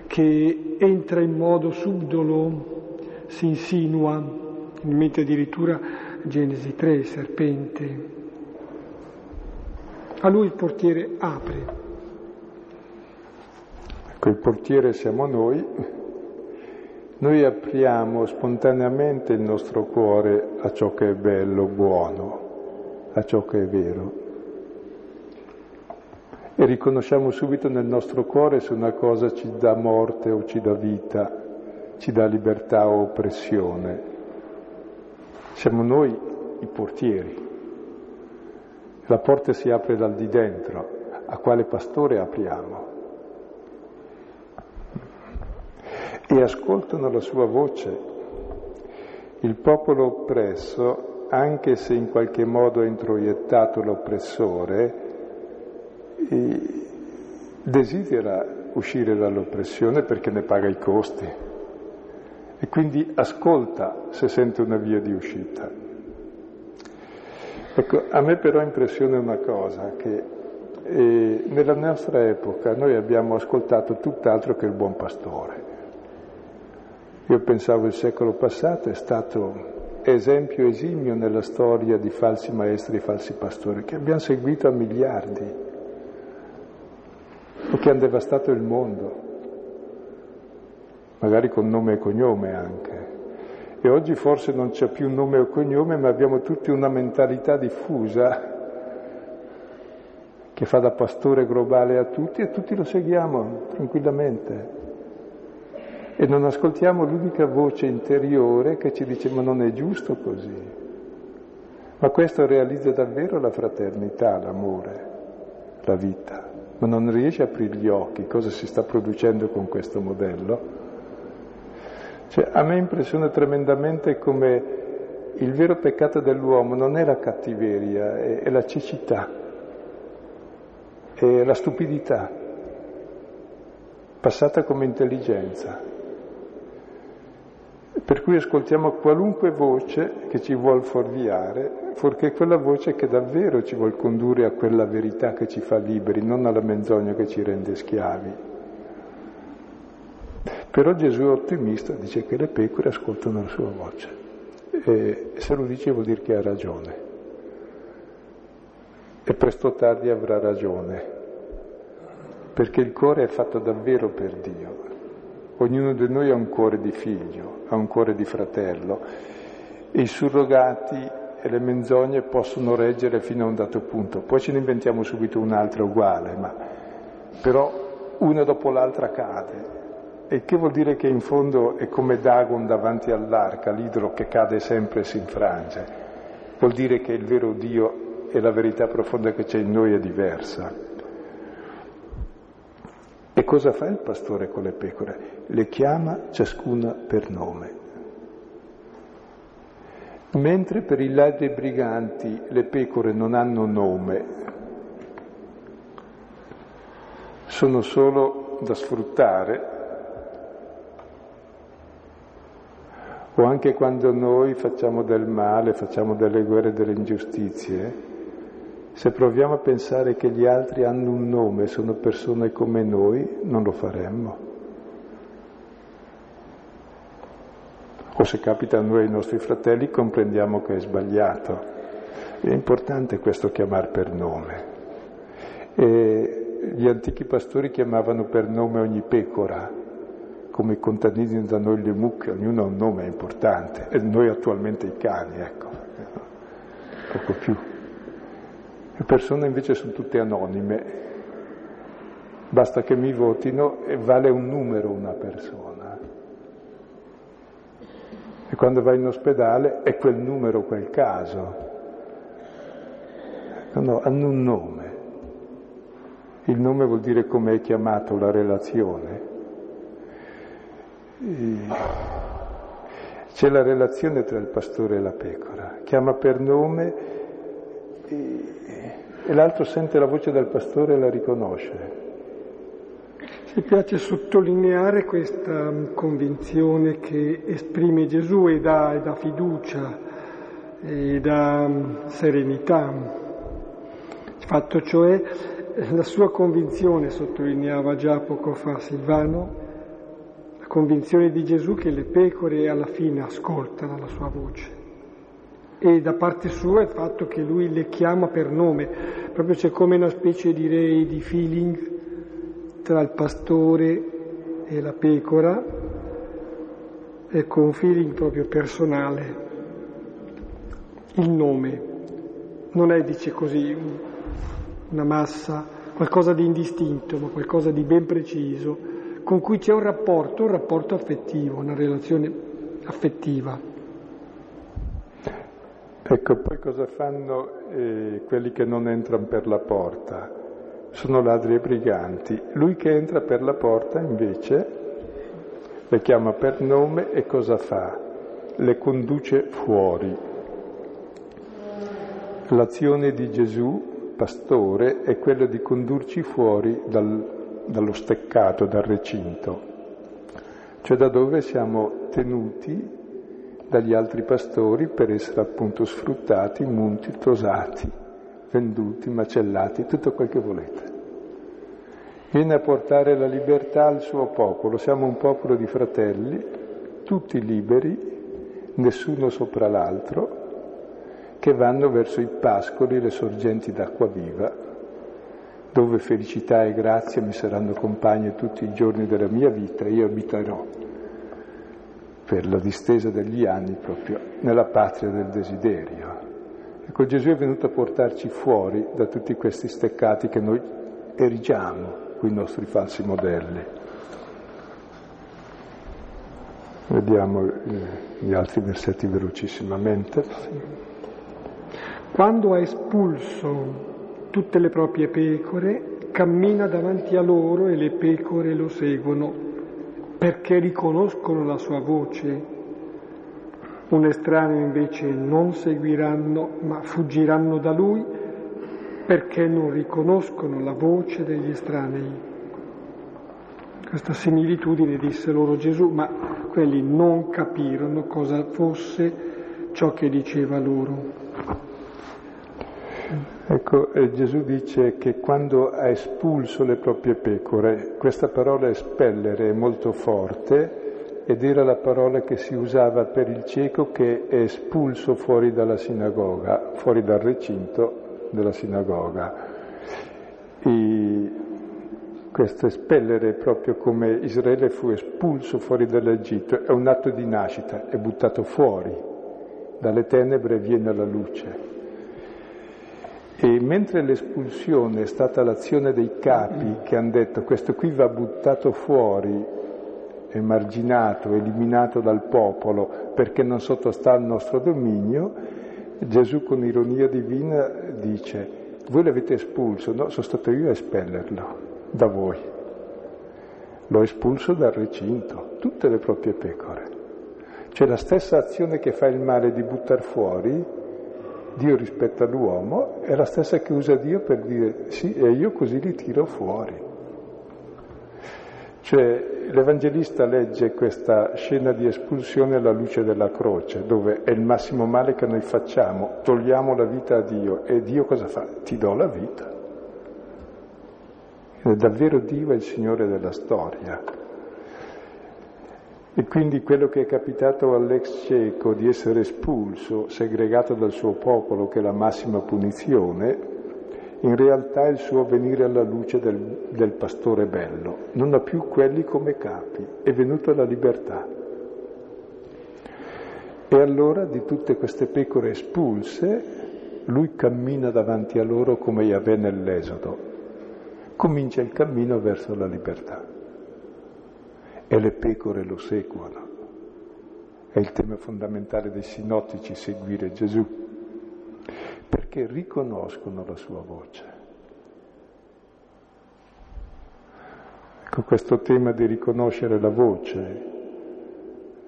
S1: che entra in modo subdolo, si insinua in mente addirittura Genesi 3, il serpente. A lui il portiere apre.
S2: Ecco, il portiere siamo noi. Noi apriamo spontaneamente il nostro cuore a ciò che è bello, buono, a ciò che è vero. E riconosciamo subito nel nostro cuore se una cosa ci dà morte o ci dà vita, ci dà libertà o oppressione. Siamo noi i portieri. La porta si apre dal di dentro, a quale pastore apriamo? E ascoltano la sua voce. Il popolo oppresso, anche se in qualche modo ha introiettato l'oppressore, desidera uscire dall'oppressione perché ne paga i costi e quindi ascolta se sente una via di uscita. Ecco, a me però impressiona una cosa, che eh, nella nostra epoca noi abbiamo ascoltato tutt'altro che il buon pastore. Io pensavo il secolo passato è stato esempio esimio nella storia di falsi maestri e falsi pastori che abbiamo seguito a miliardi o che hanno devastato il mondo magari con nome e cognome anche. E oggi forse non c'è più nome o cognome, ma abbiamo tutti una mentalità diffusa che fa da pastore globale a tutti e tutti lo seguiamo tranquillamente. E non ascoltiamo l'unica voce interiore che ci dice ma non è giusto così. Ma questo realizza davvero la fraternità, l'amore, la vita, ma non riesce a aprire gli occhi cosa si sta producendo con questo modello. Cioè, a me impressiona tremendamente come il vero peccato dell'uomo non è la cattiveria, è, è la cecità, è la stupidità, passata come intelligenza. Per cui ascoltiamo qualunque voce che ci vuol fuorviare, fuorché quella voce che davvero ci vuol condurre a quella verità che ci fa liberi, non alla menzogna che ci rende schiavi. Però Gesù è ottimista, dice che le pecore ascoltano la sua voce. E se lo dice vuol dire che ha ragione. E presto o tardi avrà ragione, perché il cuore è fatto davvero per Dio. Ognuno di noi ha un cuore di figlio, ha un cuore di fratello e i surrogati e le menzogne possono reggere fino a un dato punto. Poi ce ne inventiamo subito un'altra uguale, ma però una dopo l'altra cade E che vuol dire che in fondo è come Dagon davanti all'arca, l'idolo che cade sempre e si infrange. Vuol dire che il vero Dio e la verità profonda che c'è in noi è diversa. E cosa fa il pastore con le pecore? Le chiama ciascuna per nome. Mentre per i ladri e briganti le pecore non hanno nome, sono solo da sfruttare, o anche quando noi facciamo del male, facciamo delle guerre, delle ingiustizie, se proviamo a pensare che gli altri hanno un nome, sono persone come noi, non lo faremmo. o se capita a noi ai nostri fratelli comprendiamo che è sbagliato. È importante questo chiamare per nome. E gli antichi pastori chiamavano per nome ogni pecora, come i contadini da noi le mucche, ognuno ha un nome importante, e noi attualmente i cani, ecco, poco più. Le persone invece sono tutte anonime, basta che mi votino e vale un numero una persona. E quando vai in ospedale è quel numero, quel caso. No, no, hanno un nome. Il nome vuol dire come è chiamato la relazione. C'è la relazione tra il pastore e la pecora. Chiama per nome e l'altro sente la voce del pastore e la riconosce.
S1: Mi piace sottolineare questa mm, convinzione che esprime Gesù e dà, e dà fiducia e dà mm, serenità. Il fatto cioè, la sua convinzione, sottolineava già poco fa Silvano, convinzione di Gesù che le pecore alla fine ascoltano la sua voce. E da parte sua il fatto che lui le chiama per nome, proprio c'è come una specie direi di feeling tra il pastore e la pecora, ecco un feeling proprio personale. Il nome non è, dice così, una massa, qualcosa di indistinto, ma qualcosa di ben preciso, con cui c'è un rapporto, un rapporto affettivo, una relazione affettiva.
S2: Ecco, poi cosa fanno eh, quelli che non entrano per la porta? sono ladri e briganti. Lui che entra per la porta invece le chiama per nome e cosa fa? Le conduce fuori. L'azione di Gesù, pastore, è quella di condurci fuori dal, dallo steccato, dal recinto, cioè da dove siamo tenuti dagli altri pastori per essere appunto sfruttati, munti, tosati venduti, macellati, tutto quel che volete. Viene a portare la libertà al suo popolo, siamo un popolo di fratelli, tutti liberi, nessuno sopra l'altro, che vanno verso i pascoli, le sorgenti d'acqua viva, dove felicità e grazia mi saranno compagne tutti i giorni della mia vita, io abiterò per la distesa degli anni proprio nella patria del desiderio. Ecco, Gesù è venuto a portarci fuori da tutti questi steccati che noi erigiamo con i nostri falsi modelli. Vediamo gli altri versetti velocissimamente.
S1: Quando ha espulso tutte le proprie pecore, cammina davanti a loro e le pecore lo seguono perché riconoscono la sua voce un estraneo invece non seguiranno, ma fuggiranno da lui perché non riconoscono la voce degli estranei. Questa similitudine disse loro Gesù, ma quelli non capirono cosa fosse ciò che diceva loro.
S2: Ecco, eh, Gesù dice che quando ha espulso le proprie pecore, questa parola espellere è molto forte ed era la parola che si usava per il cieco che è espulso fuori dalla sinagoga, fuori dal recinto della sinagoga. E questo espellere proprio come Israele fu espulso fuori dall'Egitto è un atto di nascita, è buttato fuori, dalle tenebre viene la luce. E mentre l'espulsione è stata l'azione dei capi che hanno detto questo qui va buttato fuori emarginato, eliminato dal popolo perché non sottostà al nostro dominio, Gesù con ironia divina dice, voi l'avete espulso, no, sono stato io a espellerlo da voi. L'ho espulso dal recinto, tutte le proprie pecore. Cioè la stessa azione che fa il male di buttare fuori, Dio rispetto all'uomo, è la stessa che usa Dio per dire sì, e io così li tiro fuori. Cioè l'Evangelista legge questa scena di espulsione alla luce della croce, dove è il massimo male che noi facciamo, togliamo la vita a Dio e Dio cosa fa? Ti do la vita. È davvero Dio è il Signore della storia. E quindi quello che è capitato all'ex cieco di essere espulso, segregato dal suo popolo, che è la massima punizione, in realtà è il suo venire alla luce del, del pastore bello, non ha più quelli come capi, è venuto alla libertà. E allora di tutte queste pecore espulse, lui cammina davanti a loro come Yahweh nell'Esodo, comincia il cammino verso la libertà e le pecore lo seguono. È il tema fondamentale dei sinottici, seguire Gesù perché riconoscono la sua voce. Ecco, questo tema di riconoscere la voce,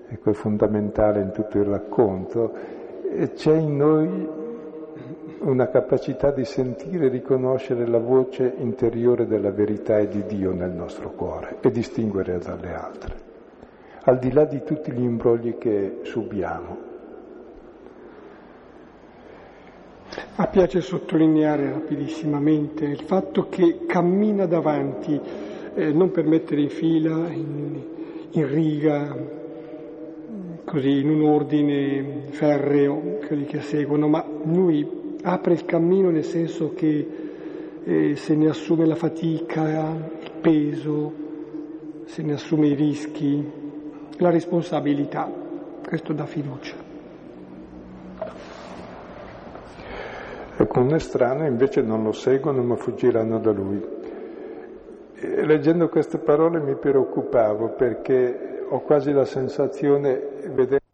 S2: ecco, è fondamentale in tutto il racconto, c'è in noi una capacità di sentire e riconoscere la voce interiore della verità e di Dio nel nostro cuore e distinguere dalle altre, al di là di tutti gli imbrogli che subiamo.
S1: A piace sottolineare rapidissimamente il fatto che cammina davanti, eh, non per mettere in fila, in, in, riga, così in un ordine ferreo, quelli che seguono, ma lui apre il cammino nel senso che eh, se ne assume la fatica, il peso, se ne assume i rischi, la responsabilità. Questo dà fiducia.
S2: Alcune strane invece non lo seguono ma fuggiranno da lui. E leggendo queste parole mi preoccupavo perché ho quasi la sensazione, vedendo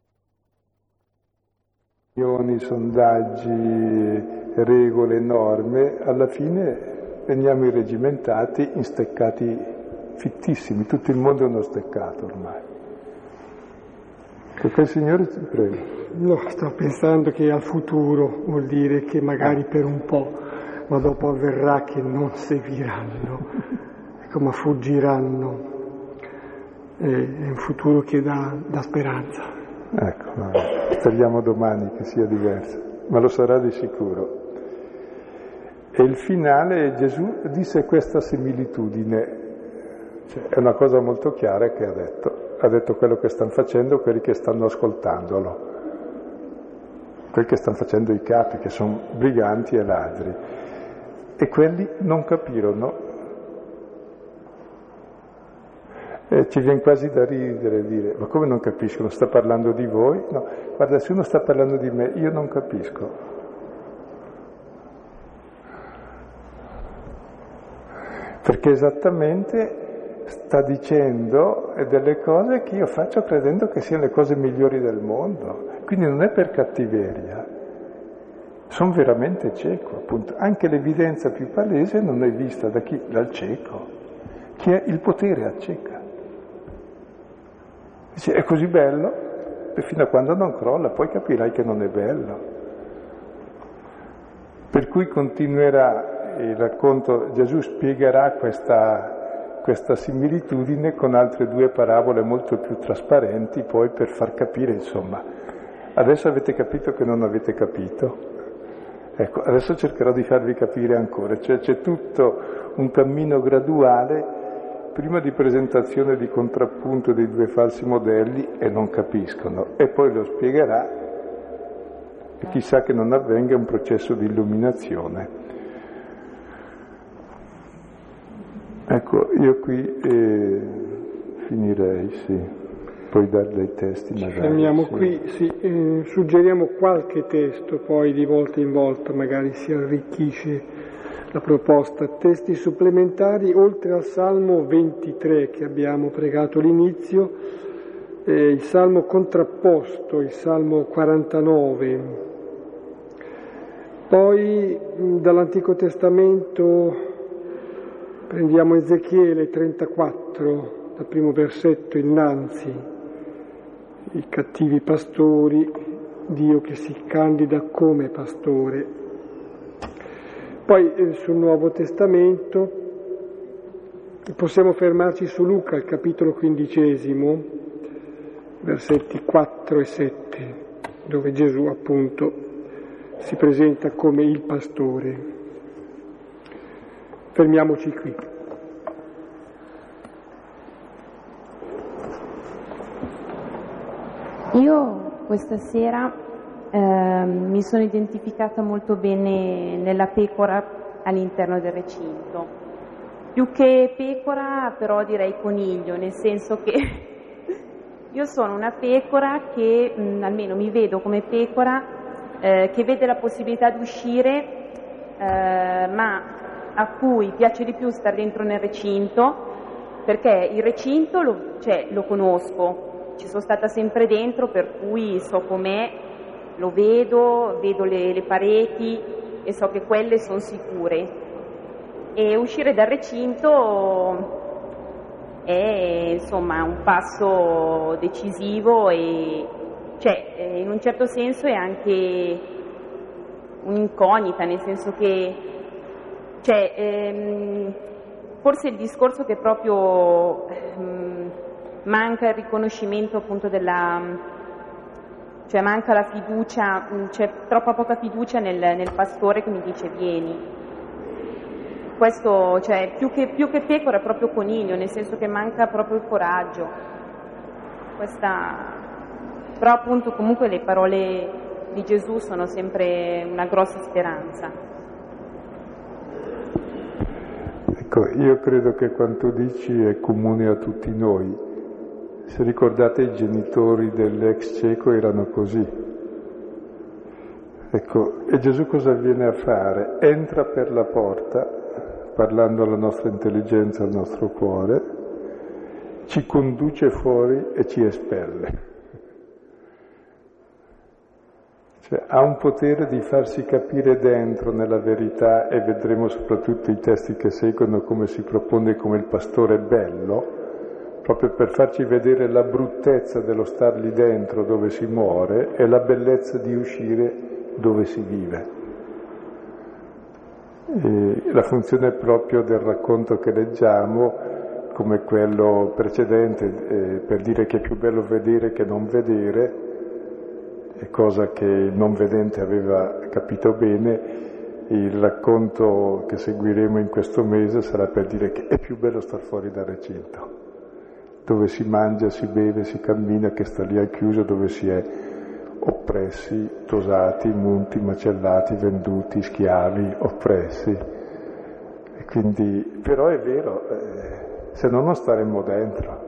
S2: sondaggi, regole, norme, alla fine veniamo irregimentati in steccati fittissimi, tutto il mondo è uno steccato ormai. Che quel Signore ti prego.
S1: No, sto pensando che al futuro vuol dire che magari per un po', ma dopo avverrà che non seguiranno, ecco, ma fuggiranno. È un futuro che dà, dà speranza.
S2: Ecco, speriamo domani che sia diverso, ma lo sarà di sicuro. E il finale Gesù disse questa similitudine, cioè, è una cosa molto chiara che ha detto, ha detto quello che stanno facendo quelli che stanno ascoltandolo quel che stanno facendo i capi, che sono briganti e ladri. E quelli non capirono. E ci viene quasi da ridere dire, ma come non capiscono? Sta parlando di voi? No, guarda, se uno sta parlando di me, io non capisco. Perché esattamente sta dicendo delle cose che io faccio credendo che siano le cose migliori del mondo. Quindi non è per cattiveria, sono veramente cieco, appunto. Anche l'evidenza più palese non è vista da chi? Dal cieco. Chi ha il potere acceca. Dice, è così bello, e fino a quando non crolla, poi capirai che non è bello. Per cui continuerà il racconto, Gesù spiegherà questa, questa similitudine con altre due parabole molto più trasparenti, poi per far capire, insomma, Adesso avete capito che non avete capito. Ecco, adesso cercherò di farvi capire ancora, cioè c'è tutto un cammino graduale prima di presentazione di contrappunto dei due falsi modelli e non capiscono, e poi lo spiegherà e chissà che non avvenga un processo di illuminazione. Ecco, io qui eh, finirei, sì puoi dare dei testi magari.
S1: Ci fermiamo sì. qui, sì, eh, suggeriamo qualche testo, poi di volta in volta magari si arricchisce la proposta, testi supplementari oltre al Salmo 23 che abbiamo pregato all'inizio, eh, il Salmo contrapposto, il Salmo 49. Poi dall'Antico Testamento prendiamo Ezechiele 34, dal primo versetto innanzi, i cattivi pastori, Dio che si candida come pastore. Poi eh, sul Nuovo Testamento possiamo fermarci su Luca, il capitolo quindicesimo, versetti 4 e 7, dove Gesù appunto si presenta come il pastore. Fermiamoci qui.
S3: Io questa sera eh, mi sono identificata molto bene nella pecora all'interno del recinto. Più che pecora però direi coniglio, nel senso che io sono una pecora che, mh, almeno mi vedo come pecora, eh, che vede la possibilità di uscire, eh, ma a cui piace di più stare dentro nel recinto, perché il recinto lo, cioè, lo conosco, ci sono stata sempre dentro, per cui so com'è, lo vedo, vedo le, le pareti e so che quelle sono sicure. E uscire dal recinto è insomma un passo decisivo e cioè, eh, in un certo senso è anche un'incognita, nel senso che cioè, ehm, forse il discorso che proprio ehm, manca il riconoscimento appunto della, cioè manca la fiducia, mm, c'è troppa poca fiducia nel, nel pastore che mi dice vieni. Questo, cioè, più che, più che pecora è proprio coniglio, nel senso che manca proprio il coraggio. Questa... Però appunto comunque le parole di Gesù sono sempre una grossa speranza.
S2: Ecco, io credo che quanto dici è comune a tutti noi se ricordate i genitori dell'ex cieco erano così. Ecco, e Gesù cosa viene a fare? Entra per la porta, parlando alla nostra intelligenza, al nostro cuore, ci conduce fuori e ci espelle. Cioè, ha un potere di farsi capire dentro nella verità e vedremo soprattutto i testi che seguono come si propone come il pastore bello, proprio per farci vedere la bruttezza dello star lì dentro dove si muore e la bellezza di uscire dove si vive. E la funzione proprio del racconto che leggiamo, come quello precedente, eh, per dire che è più bello vedere che non vedere, è cosa che il non vedente aveva capito bene, il racconto che seguiremo in questo mese sarà per dire che è più bello star fuori dal recinto dove si mangia, si beve, si cammina, che sta lì al chiuso, dove si è oppressi, tosati, munti, macellati, venduti, schiavi, oppressi. E quindi, però è vero, eh, se no non staremmo dentro.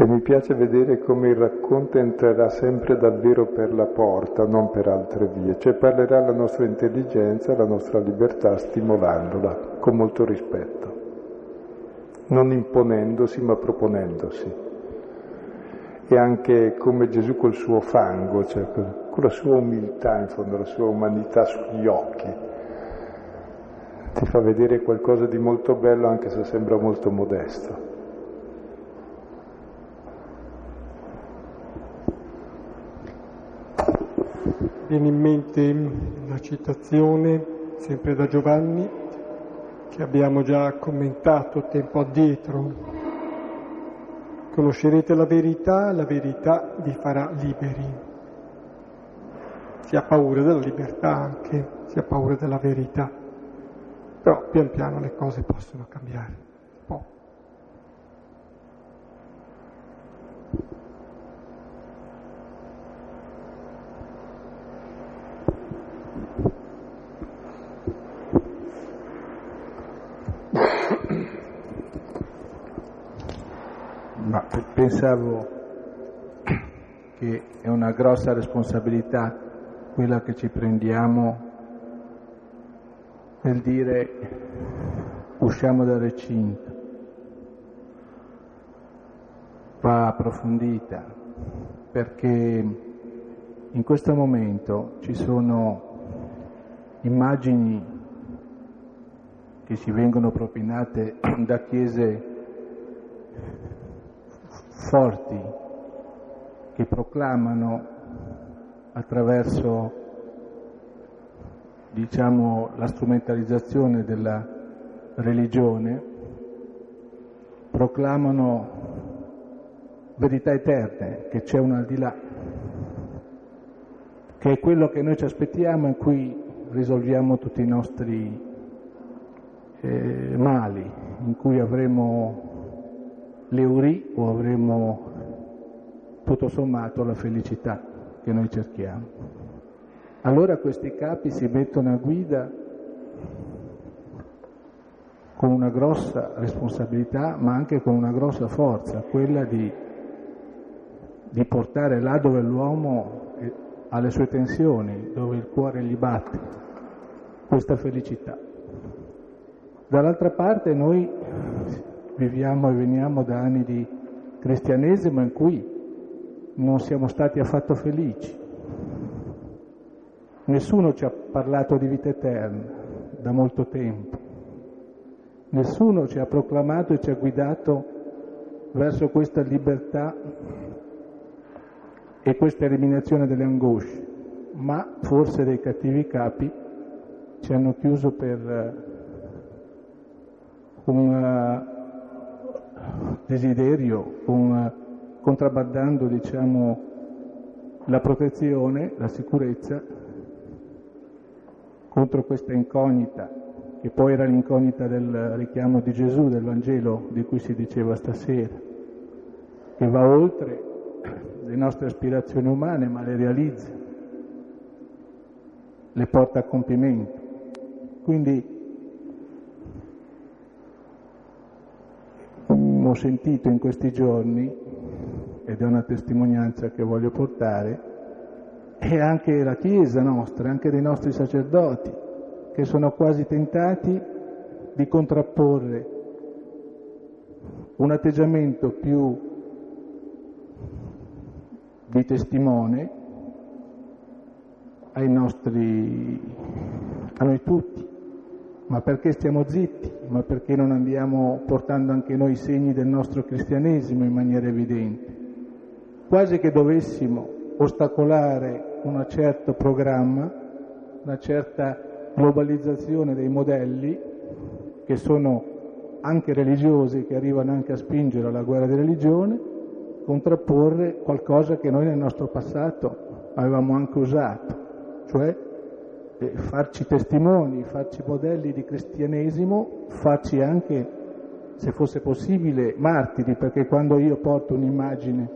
S2: E mi piace vedere come il racconto entrerà sempre davvero per la porta, non per altre vie, cioè parlerà alla nostra intelligenza, alla nostra libertà, stimolandola con molto rispetto, non imponendosi ma proponendosi. E anche come Gesù col suo fango, cioè con la sua umiltà, in fondo, la sua umanità sugli occhi, ti fa vedere qualcosa di molto bello anche se sembra molto modesto.
S1: Viene in mente una citazione sempre da Giovanni che abbiamo già commentato tempo addietro. Conoscerete la verità, la verità vi farà liberi. Si ha paura della libertà anche, si ha paura della verità, però pian piano le cose possono cambiare.
S2: Pensavo
S4: che è una grossa responsabilità quella che ci prendiamo nel dire usciamo dal recinto. Va approfondita perché in questo momento ci sono immagini che ci vengono propinate da chiese forti che proclamano attraverso diciamo, la strumentalizzazione della religione, proclamano verità eterne, che c'è un al di là, che è quello che noi ci aspettiamo in cui risolviamo tutti i nostri eh, mali, in cui avremo l'euri o avremo tutto sommato la felicità che noi cerchiamo. Allora questi capi si mettono a guida con una grossa responsabilità, ma anche con una grossa forza, quella di, di portare là dove l'uomo ha le sue tensioni, dove il cuore gli batte, questa felicità. Dall'altra parte noi viviamo e veniamo da anni di cristianesimo in cui non siamo stati affatto felici. Nessuno ci ha parlato di vita eterna da molto tempo. Nessuno ci ha proclamato e ci ha guidato verso questa libertà e questa eliminazione delle angosce, ma forse dei cattivi capi ci hanno chiuso per un eh, desiderio, un, eh, contrabbandando diciamo, la protezione, la sicurezza contro questa incognita, che poi era l'incognita del richiamo di Gesù, del Vangelo di cui si diceva stasera, che va oltre le nostre aspirazioni umane, ma le realizza, le porta a compimento. Quindi ho sentito in questi giorni, ed è una testimonianza che voglio portare, e anche la Chiesa nostra, anche dei nostri sacerdoti, che sono quasi tentati di contrapporre un atteggiamento più di testimone ai nostri, a noi tutti, ma perché stiamo zitti, ma perché non andiamo portando anche noi i segni del nostro cristianesimo in maniera evidente. Quasi che dovessimo ostacolare un certo programma, una certa globalizzazione dei modelli che sono anche religiosi, che arrivano anche a spingere alla guerra di religione, contrapporre qualcosa che noi nel nostro passato avevamo anche usato, cioè farci testimoni, farci modelli di cristianesimo, farci anche, se fosse possibile, martiri, perché quando io porto un'immagine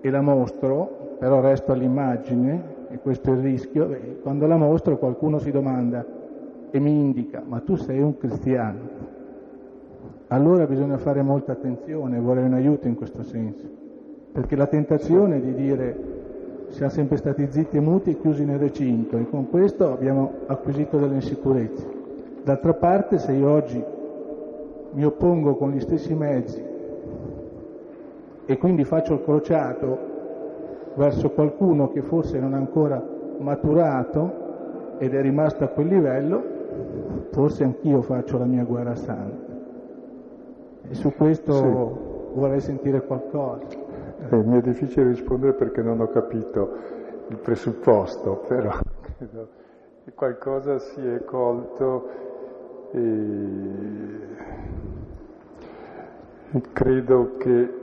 S4: e la mostro, però resto all'immagine, e questo è il rischio, quando la mostro qualcuno si domanda e mi indica, ma tu sei un cristiano. Allora bisogna fare molta attenzione, vorrei un aiuto in questo senso, perché la tentazione di dire siamo sempre stati zitti e muti e chiusi nel recinto e con questo abbiamo acquisito delle insicurezze. D'altra parte, se io oggi mi oppongo con gli stessi mezzi e quindi faccio il crociato verso qualcuno che forse non ha ancora maturato ed è rimasto a quel livello, forse anch'io faccio la mia guerra santa. E su questo sì. vorrei sentire qualcosa.
S2: Eh, mi è difficile rispondere perché non ho capito il presupposto, però credo che qualcosa si è colto e credo che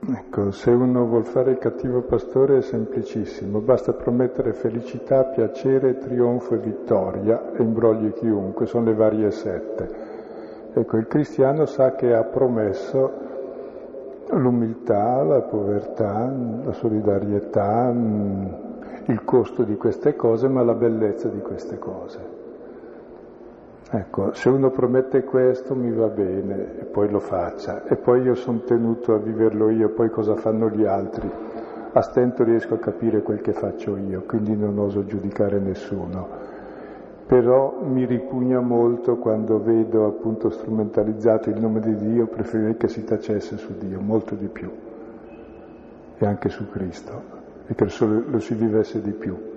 S2: ecco, se uno vuol fare il cattivo pastore è semplicissimo, basta promettere felicità, piacere, trionfo e vittoria e imbrogli chiunque, sono le varie sette. Ecco, il cristiano sa che ha promesso l'umiltà, la povertà, la solidarietà, il costo di queste cose, ma la bellezza di queste cose. Ecco, se uno promette questo mi va bene e poi lo faccia e poi io sono tenuto a viverlo io, poi cosa fanno gli altri? A stento riesco a capire quel che faccio io, quindi non oso giudicare nessuno. Però mi ripugna molto quando vedo appunto strumentalizzato il nome di Dio, preferirei che si tacesse su Dio, molto di più, e anche su Cristo, e che lo si vivesse di più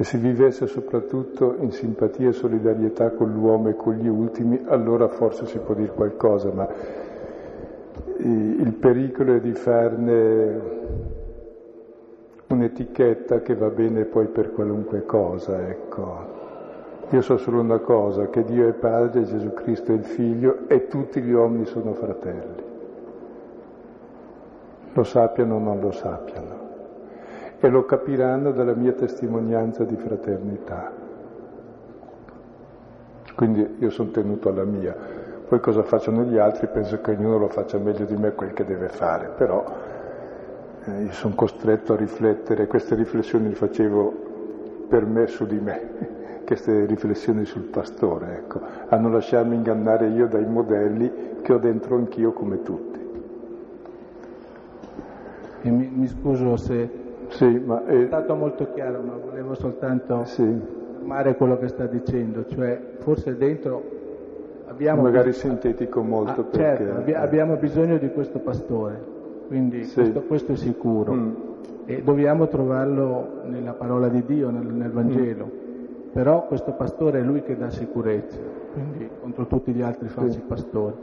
S2: e si vivesse soprattutto in simpatia e solidarietà con l'uomo e con gli ultimi, allora forse si può dire qualcosa, ma il pericolo è di farne un'etichetta che va bene poi per qualunque cosa, ecco. Io so solo una cosa, che Dio è Padre, Gesù Cristo è il Figlio e tutti gli uomini sono fratelli. Lo sappiano o non lo sappiano e lo capiranno dalla mia testimonianza di fraternità. Quindi io sono tenuto alla mia. Poi cosa facciano gli altri? Penso che ognuno lo faccia meglio di me quel che deve fare, però eh, io sono costretto a riflettere, queste riflessioni le facevo per me su di me, queste riflessioni sul pastore, ecco, a non lasciarmi ingannare io dai modelli che ho dentro anch'io come tutti.
S4: Mi, mi, scuso se
S2: sì, ma è...
S4: è stato molto chiaro, ma volevo soltanto
S2: sì.
S4: fermare quello che sta dicendo, cioè forse dentro abbiamo...
S2: Magari bisogno... sintetico molto
S4: ah,
S2: perché...
S4: Certo, abbi- abbiamo bisogno di questo pastore, quindi sì. questo, questo, è sicuro. Mm. E dobbiamo trovarlo nella parola di Dio, nel, nel Vangelo. Mm. Però questo pastore è lui che dà sicurezza, quindi contro tutti gli altri falsi sì. pastori.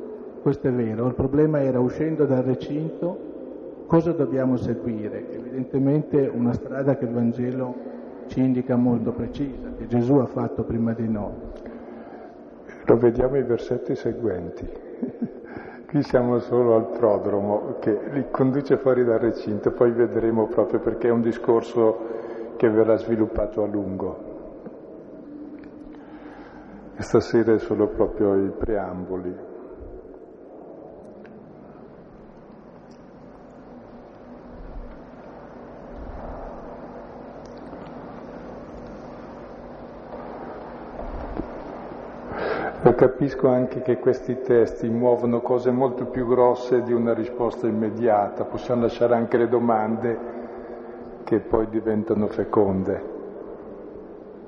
S4: Questo è vero. Il problema era uscendo dal recinto Cosa dobbiamo seguire? Evidentemente una strada che il Vangelo ci indica molto precisa, che Gesù ha fatto prima di noi.
S2: Lo vediamo ai versetti seguenti. Qui siamo solo al prodromo che li conduce fuori dal recinto, poi vedremo proprio perché è un discorso che verrà sviluppato a lungo. E stasera è solo proprio i preamboli. capisco anche che questi testi muovono cose molto più grosse di una risposta immediata, possiamo lasciare anche le domande che poi diventano feconde.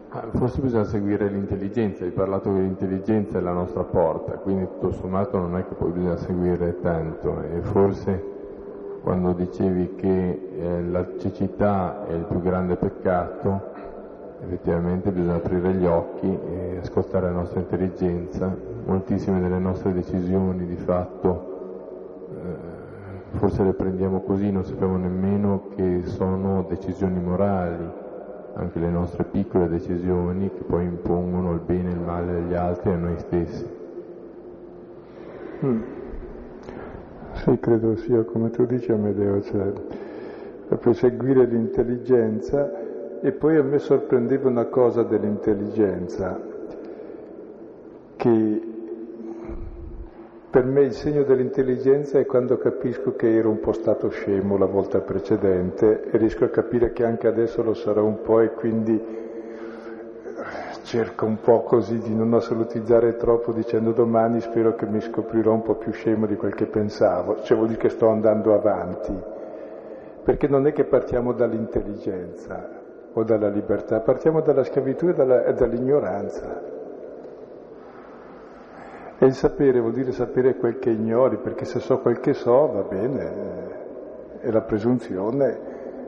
S5: Ah, forse bisogna seguire l'intelligenza, hai parlato che l'intelligenza è la nostra porta, quindi tutto sommato non è che poi bisogna seguire tanto e forse quando dicevi che eh, la cecità è il più grande peccato, effettivamente bisogna aprire gli occhi e ascoltare la nostra intelligenza. Moltissime delle nostre decisioni di fatto eh, forse le prendiamo così, non sappiamo nemmeno che sono decisioni morali, anche le nostre piccole decisioni che poi impongono il bene e il male agli altri e a noi stessi.
S2: Mm. Sì, credo sia come tu dici Amedeo, cioè per seguire l'intelligenza e poi a me sorprendeva una cosa dell'intelligenza, che per me il segno dell'intelligenza è quando capisco che ero un po' stato scemo la volta precedente e riesco a capire che anche adesso lo sarò un po' e quindi cerco un po' così di non assolutizzare troppo dicendo domani spero che mi scoprirò un po' più scemo di quel che pensavo, cioè vuol dire che sto andando avanti, perché non è che partiamo dall'intelligenza, o dalla libertà, partiamo dalla schiavitù e, dalla, e dall'ignoranza. E il sapere vuol dire sapere quel che ignori, perché se so quel che so va bene, è la presunzione,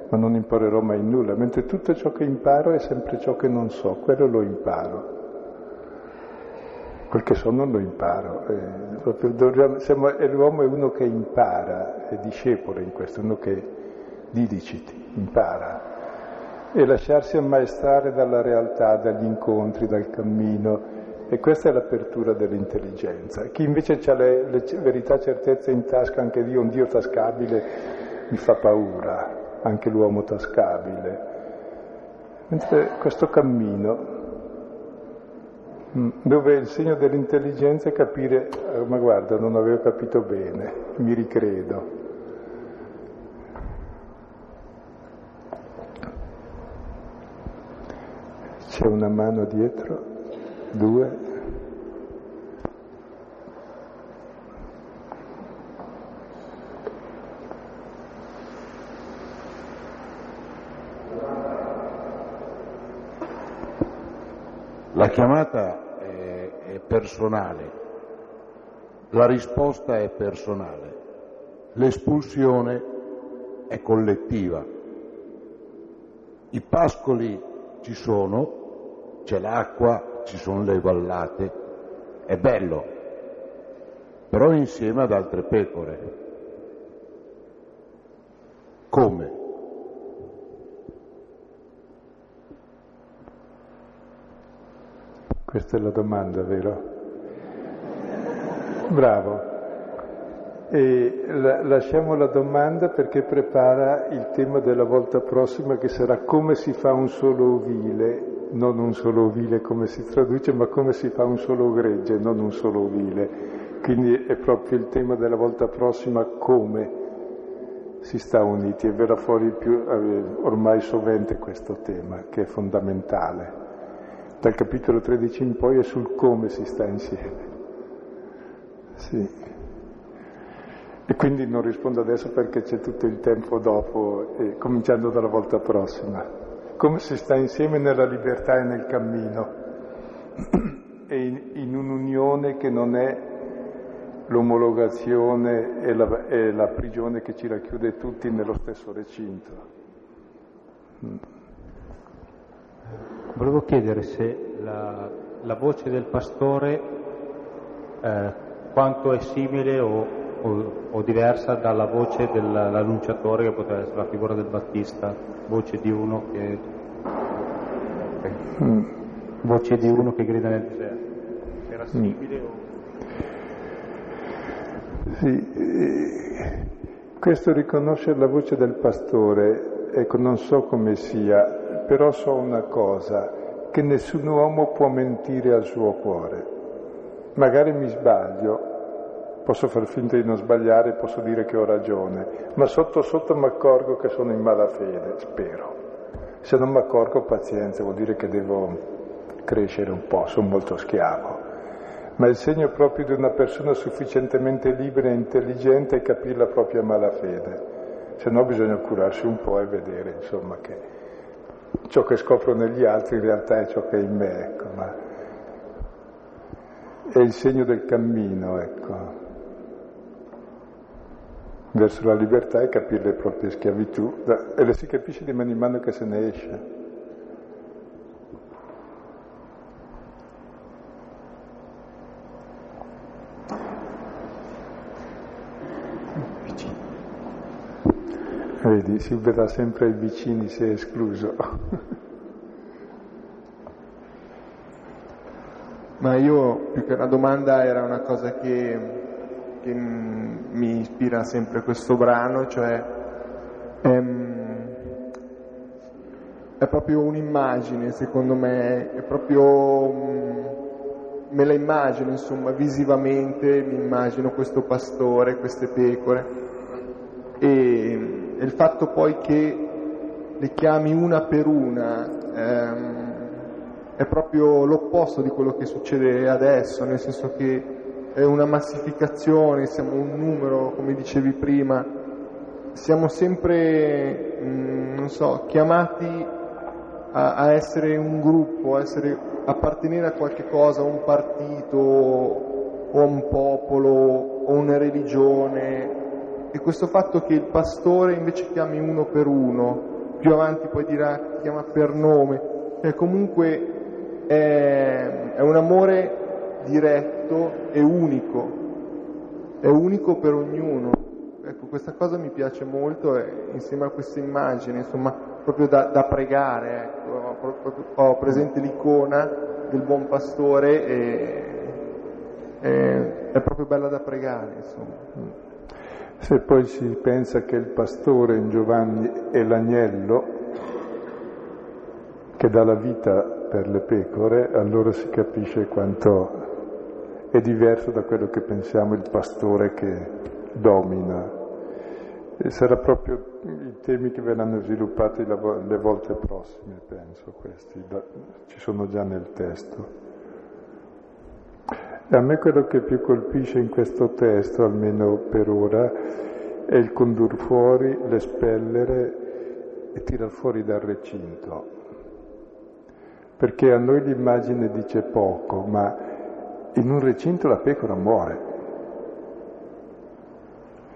S2: ma non imparerò mai nulla, mentre tutto ciò che imparo è sempre ciò che non so, quello lo imparo. Quel che so non lo imparo. È l'uomo è uno che impara, è discepolo in questo, uno che didiciti, impara e lasciarsi ammaestrare dalla realtà, dagli incontri, dal cammino. E questa è l'apertura dell'intelligenza. Chi invece ha le, le verità, certezze in tasca, anche Dio, un Dio tascabile, mi fa paura, anche l'uomo tascabile. Mentre questo cammino, mm, dove il segno dell'intelligenza è capire, eh, ma guarda, non avevo capito bene, mi ricredo. C'è una mano dietro, due,
S6: La chiamata è, è, personale, la risposta è personale, l'espulsione è collettiva. I pascoli ci sono, c'è l'acqua, ci sono le vallate, è bello, però insieme ad altre pecore. Come?
S2: Questa è la domanda, vero? Bravo. E la, lasciamo la domanda perché prepara il tema della volta prossima che sarà come si fa un solo ovile, non un solo ovile come si traduce, ma come si fa un solo gregge, non un solo ovile. Quindi è proprio il tema della volta prossima come si sta uniti e verrà fuori più, eh, ormai sovente questo tema che è fondamentale. Dal capitolo 13 in poi è sul come si sta insieme. Sì. E quindi non rispondo adesso perché c'è tutto il tempo dopo, cominciando dalla volta prossima. Come si sta insieme nella libertà e nel cammino e in, in un'unione che non è l'omologazione e la, e la, prigione che ci racchiude tutti nello stesso recinto.
S7: Mm. Volevo chiedere se la, la voce del pastore eh, quanto è simile o, o, o, diversa dalla voce dell'annunciatore che potrebbe essere la figura del Battista, voce di uno che, mm. voce di uno che grida nel deserto. Era simile mm. o
S2: sì, eh, questo riconoscere la voce del pastore, ecco, non so come sia, però so una cosa, che nessun uomo può mentire al suo cuore. Magari mi sbaglio, posso far finta di non sbagliare, posso dire che ho ragione, ma sotto sotto mi accorgo che sono in malafede, spero. Se non mi accorgo, pazienza, vuol dire che devo crescere un po', sono molto schiavo ma il segno proprio di una persona sufficientemente libera e intelligente è capire la propria malafede. Se no bisogna curarsi un po' e vedere, insomma, che ciò che scopro negli altri in realtà è ciò che è in me, ecco, ma è il segno del cammino, ecco, verso la libertà e capire le proprie schiavitù, e le si capisce di mano in mano che se ne esce. Vedi, si vedrà sempre ai vicini se è escluso.
S8: Ma io, più che una domanda, era una cosa che, che mi ispira sempre questo brano, cioè ehm, è proprio un'immagine, secondo me, è proprio, mm, me la immagino, insomma, visivamente, mi immagino questo pastore, queste pecore. E, e il fatto poi che le chiami una per una ehm, è proprio l'opposto di quello che succede adesso, nel senso che è una massificazione, siamo un numero, come dicevi prima, siamo sempre, mh, mm, non so, chiamati a, a, essere un gruppo, a essere, appartenere a qualche cosa, a un partito o a un popolo o una religione. E questo fatto che il pastore invece chiami uno per uno, più avanti poi dirà chiama per nome, cioè comunque è, è un amore diretto e unico, è unico per ognuno. Ecco, questa cosa mi piace molto e insieme a questa immagine, insomma, proprio da, da pregare, ecco, ho, ho, presente l'icona del buon pastore e, e è proprio bella da pregare, insomma.
S2: Se poi si pensa che il pastore in Giovanni è l'agnello che dà la vita per le pecore, allora si capisce quanto è diverso da quello che pensiamo il pastore che domina. E sarà proprio i temi che verranno sviluppati le volte prossime, penso, questi, ci sono già nel testo. A me quello che più colpisce in questo testo, almeno per ora, è il condur fuori, l'espellere e tirar fuori dal recinto. perché a noi l'immagine dice poco, ma in un recinto la pecora muore,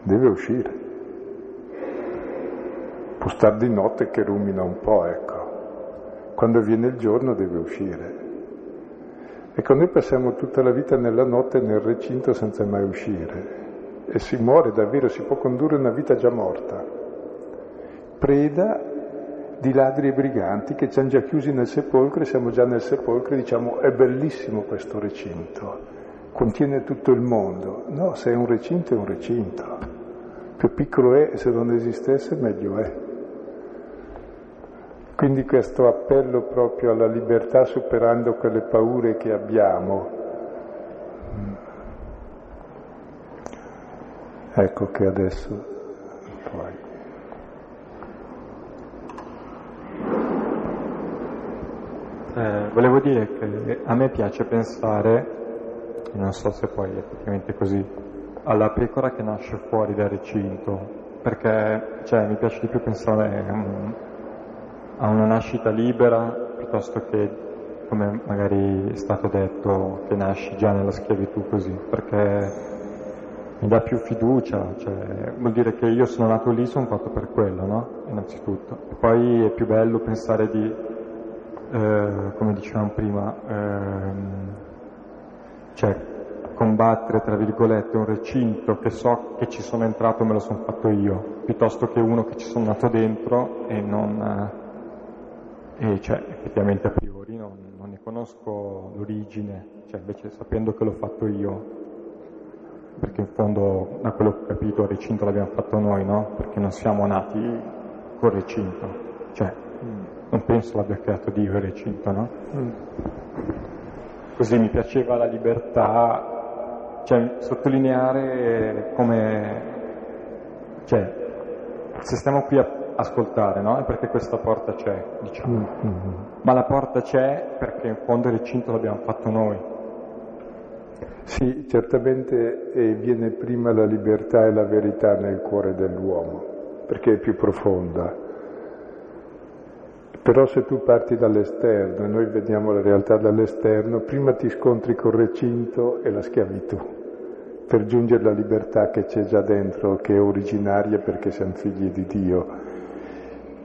S2: deve uscire. Può star di notte che rumina un po', ecco. Quando viene il giorno deve uscire. Ecco, noi passiamo tutta la vita nella notte nel recinto senza mai uscire e si muore davvero, si può condurre una vita già morta, preda di ladri e briganti che ci hanno già chiusi nel sepolcro e siamo già nel sepolcro e diciamo è bellissimo questo recinto, contiene tutto il mondo. No, se è un recinto è un recinto, più piccolo è se non esistesse meglio è. Quindi questo appello proprio alla libertà superando quelle paure che abbiamo. Ecco che adesso poi.
S9: Eh, volevo dire che a me piace pensare, non so se poi è effettivamente così, alla pecora che nasce fuori dal recinto, perché cioè, mi piace di più pensare um, a una nascita libera piuttosto che, come magari è stato detto, che nasci già nella schiavitù così, perché mi dà più fiducia, cioè, vuol dire che io sono nato lì, sono fatto per quello, no? Innanzitutto. Poi è più bello pensare di, eh, come dicevamo prima, ehm, cioè combattere, tra virgolette, un recinto che so che ci sono entrato e me lo sono fatto io, piuttosto che uno che ci sono nato dentro e non... Eh, e cioè, effettivamente a priori non, non ne conosco l'origine, cioè invece sapendo che l'ho fatto io, perché in fondo da quello che ho capito il recinto l'abbiamo fatto noi, no? Perché non siamo nati col recinto, cioè non penso l'abbia creato Dio il recinto, no? Così mi piaceva la libertà, cioè sottolineare come, cioè, se stiamo qui a ascoltare, no? È perché questa porta c'è, diciamo. Ma la porta c'è perché in fondo il recinto l'abbiamo fatto noi.
S2: Sì, certamente eh, viene prima la libertà e la verità nel cuore dell'uomo, perché è più profonda. Però se tu parti dall'esterno e noi vediamo la realtà dall'esterno, prima ti scontri col recinto e la schiavitù, per giungere alla libertà che c'è già dentro, che è originaria perché siamo figli di Dio.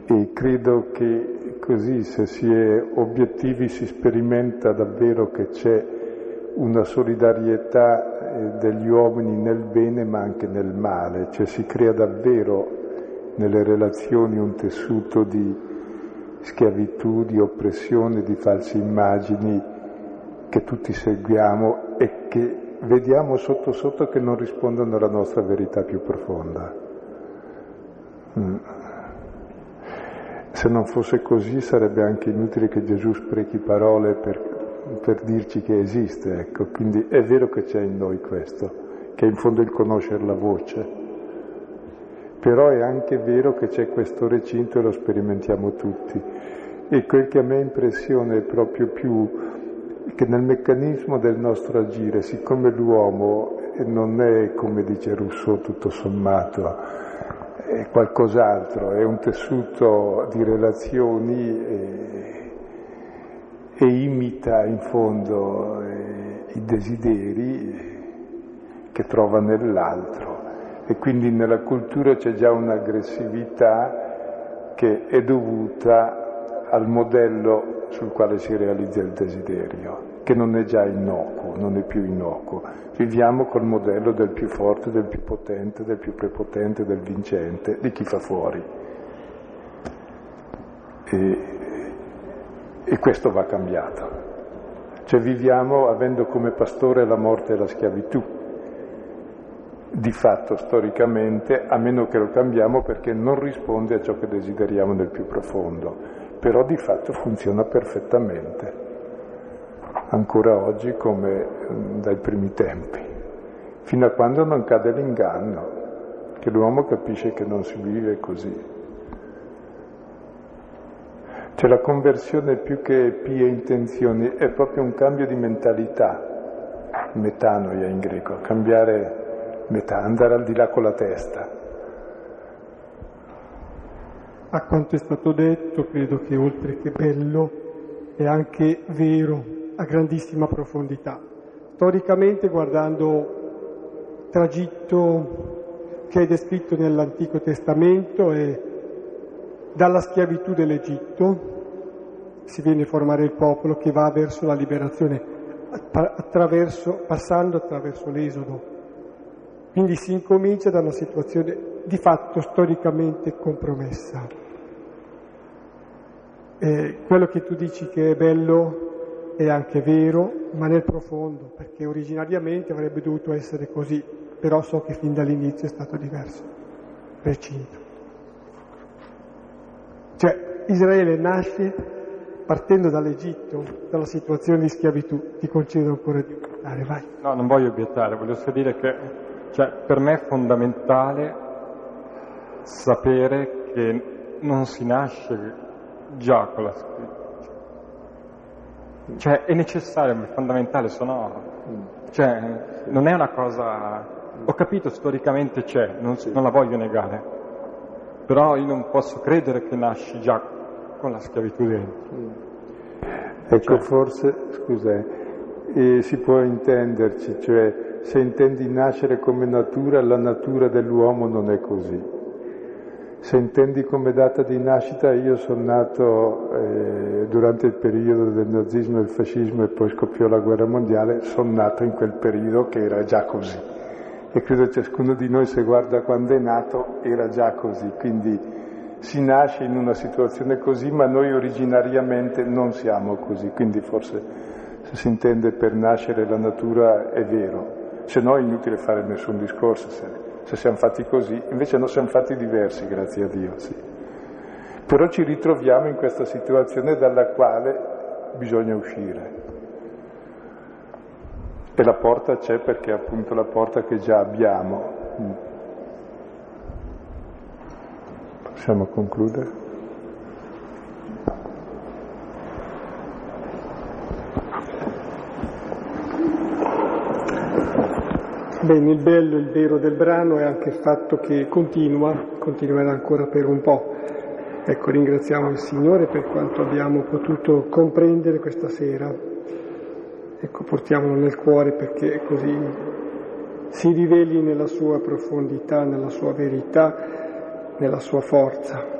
S2: E credo che così, se si è obiettivi, si sperimenta davvero che c'è una solidarietà degli uomini nel bene ma anche nel male, cioè si crea davvero nelle relazioni un tessuto di schiavitù, di oppressione, di false immagini che tutti seguiamo e che vediamo sotto sotto che non rispondono alla nostra verità più profonda. Mm. Se non fosse così sarebbe anche inutile che Gesù sprechi parole per, per dirci che esiste, ecco. Quindi è vero che c'è in noi questo, che è in fondo il conoscere la voce. Però è anche vero che c'è questo recinto e lo sperimentiamo tutti. E quel che a me impressiona è proprio più che nel meccanismo del nostro agire, siccome l'uomo non è, come dice Rousseau, tutto sommato, è qualcos'altro, è un tessuto di relazioni e, e imita in fondo eh, i desideri che trova nell'altro e quindi nella cultura c'è già un'aggressività che è dovuta al modello sul quale si realizza il desiderio, che non è già innocuo, non è più innocuo. Viviamo col modello del più forte, del più potente, del più prepotente, del vincente, di chi fa fuori. E, e questo va cambiato. Cioè viviamo avendo come pastore la morte e la schiavitù, di fatto storicamente, a meno che lo cambiamo perché non risponde a ciò che desideriamo nel più profondo, però di fatto funziona perfettamente, ancora oggi come dai primi tempi, fino a quando non cade l'inganno, che l'uomo capisce che non si vive così. Cioè la conversione più che pie intenzioni è proprio un cambio di mentalità, metanoia in greco, cambiare metà, andare al di là con la testa.
S1: A quanto è stato detto, credo che oltre che bello è anche vero a grandissima profondità. Storicamente, guardando il tragitto che è descritto nell'Antico Testamento, è dalla schiavitù dell'Egitto si viene a formare il popolo che va verso la liberazione, attraverso, passando attraverso l'Esodo. Quindi si incomincia da una situazione di fatto storicamente compromessa. E quello che tu dici che è bello è anche vero, ma nel profondo, perché originariamente avrebbe dovuto essere così, però so che fin dall'inizio è stato diverso, recinto. Cioè Israele nasce partendo dall'Egitto, dalla situazione di schiavitù. Ti concedo ancora di obiettare, vai.
S9: No, non voglio obiettare, voglio solo dire che cioè, per me è fondamentale sapere che non si nasce già con la scrittura. Cioè è necessario, è fondamentale, se no... Cioè, non è una cosa... Ho capito, storicamente c'è, non, non la voglio negare però io non posso credere che nasci già con la schiavitù dentro.
S2: Ecco, cioè. forse, scusa, eh, si può intenderci, cioè se intendi nascere come natura, la natura dell'uomo non è così. Se intendi come data di nascita, io sono nato eh, durante il periodo del nazismo e del fascismo e poi scoppiò la guerra mondiale, sono nato in quel periodo che era già così. E credo ciascuno di noi se guarda quando è nato era già così, quindi si nasce in una situazione così, ma noi originariamente non siamo così, quindi forse se si intende per nascere la natura è vero, se no è inutile fare nessun discorso, se, se siamo fatti così, invece non siamo fatti diversi, grazie a Dio, sì. Però ci ritroviamo in questa situazione dalla quale bisogna uscire. E la porta c'è perché è appunto la porta che già abbiamo. Possiamo concludere?
S1: Bene, il bello, il vero del brano è anche il fatto che continua, continuerà ancora per un po'. Ecco, ringraziamo il Signore per quanto abbiamo potuto comprendere questa sera. Ecco, portiamolo nel cuore perché così si riveli nella sua profondità, nella sua verità, nella sua forza.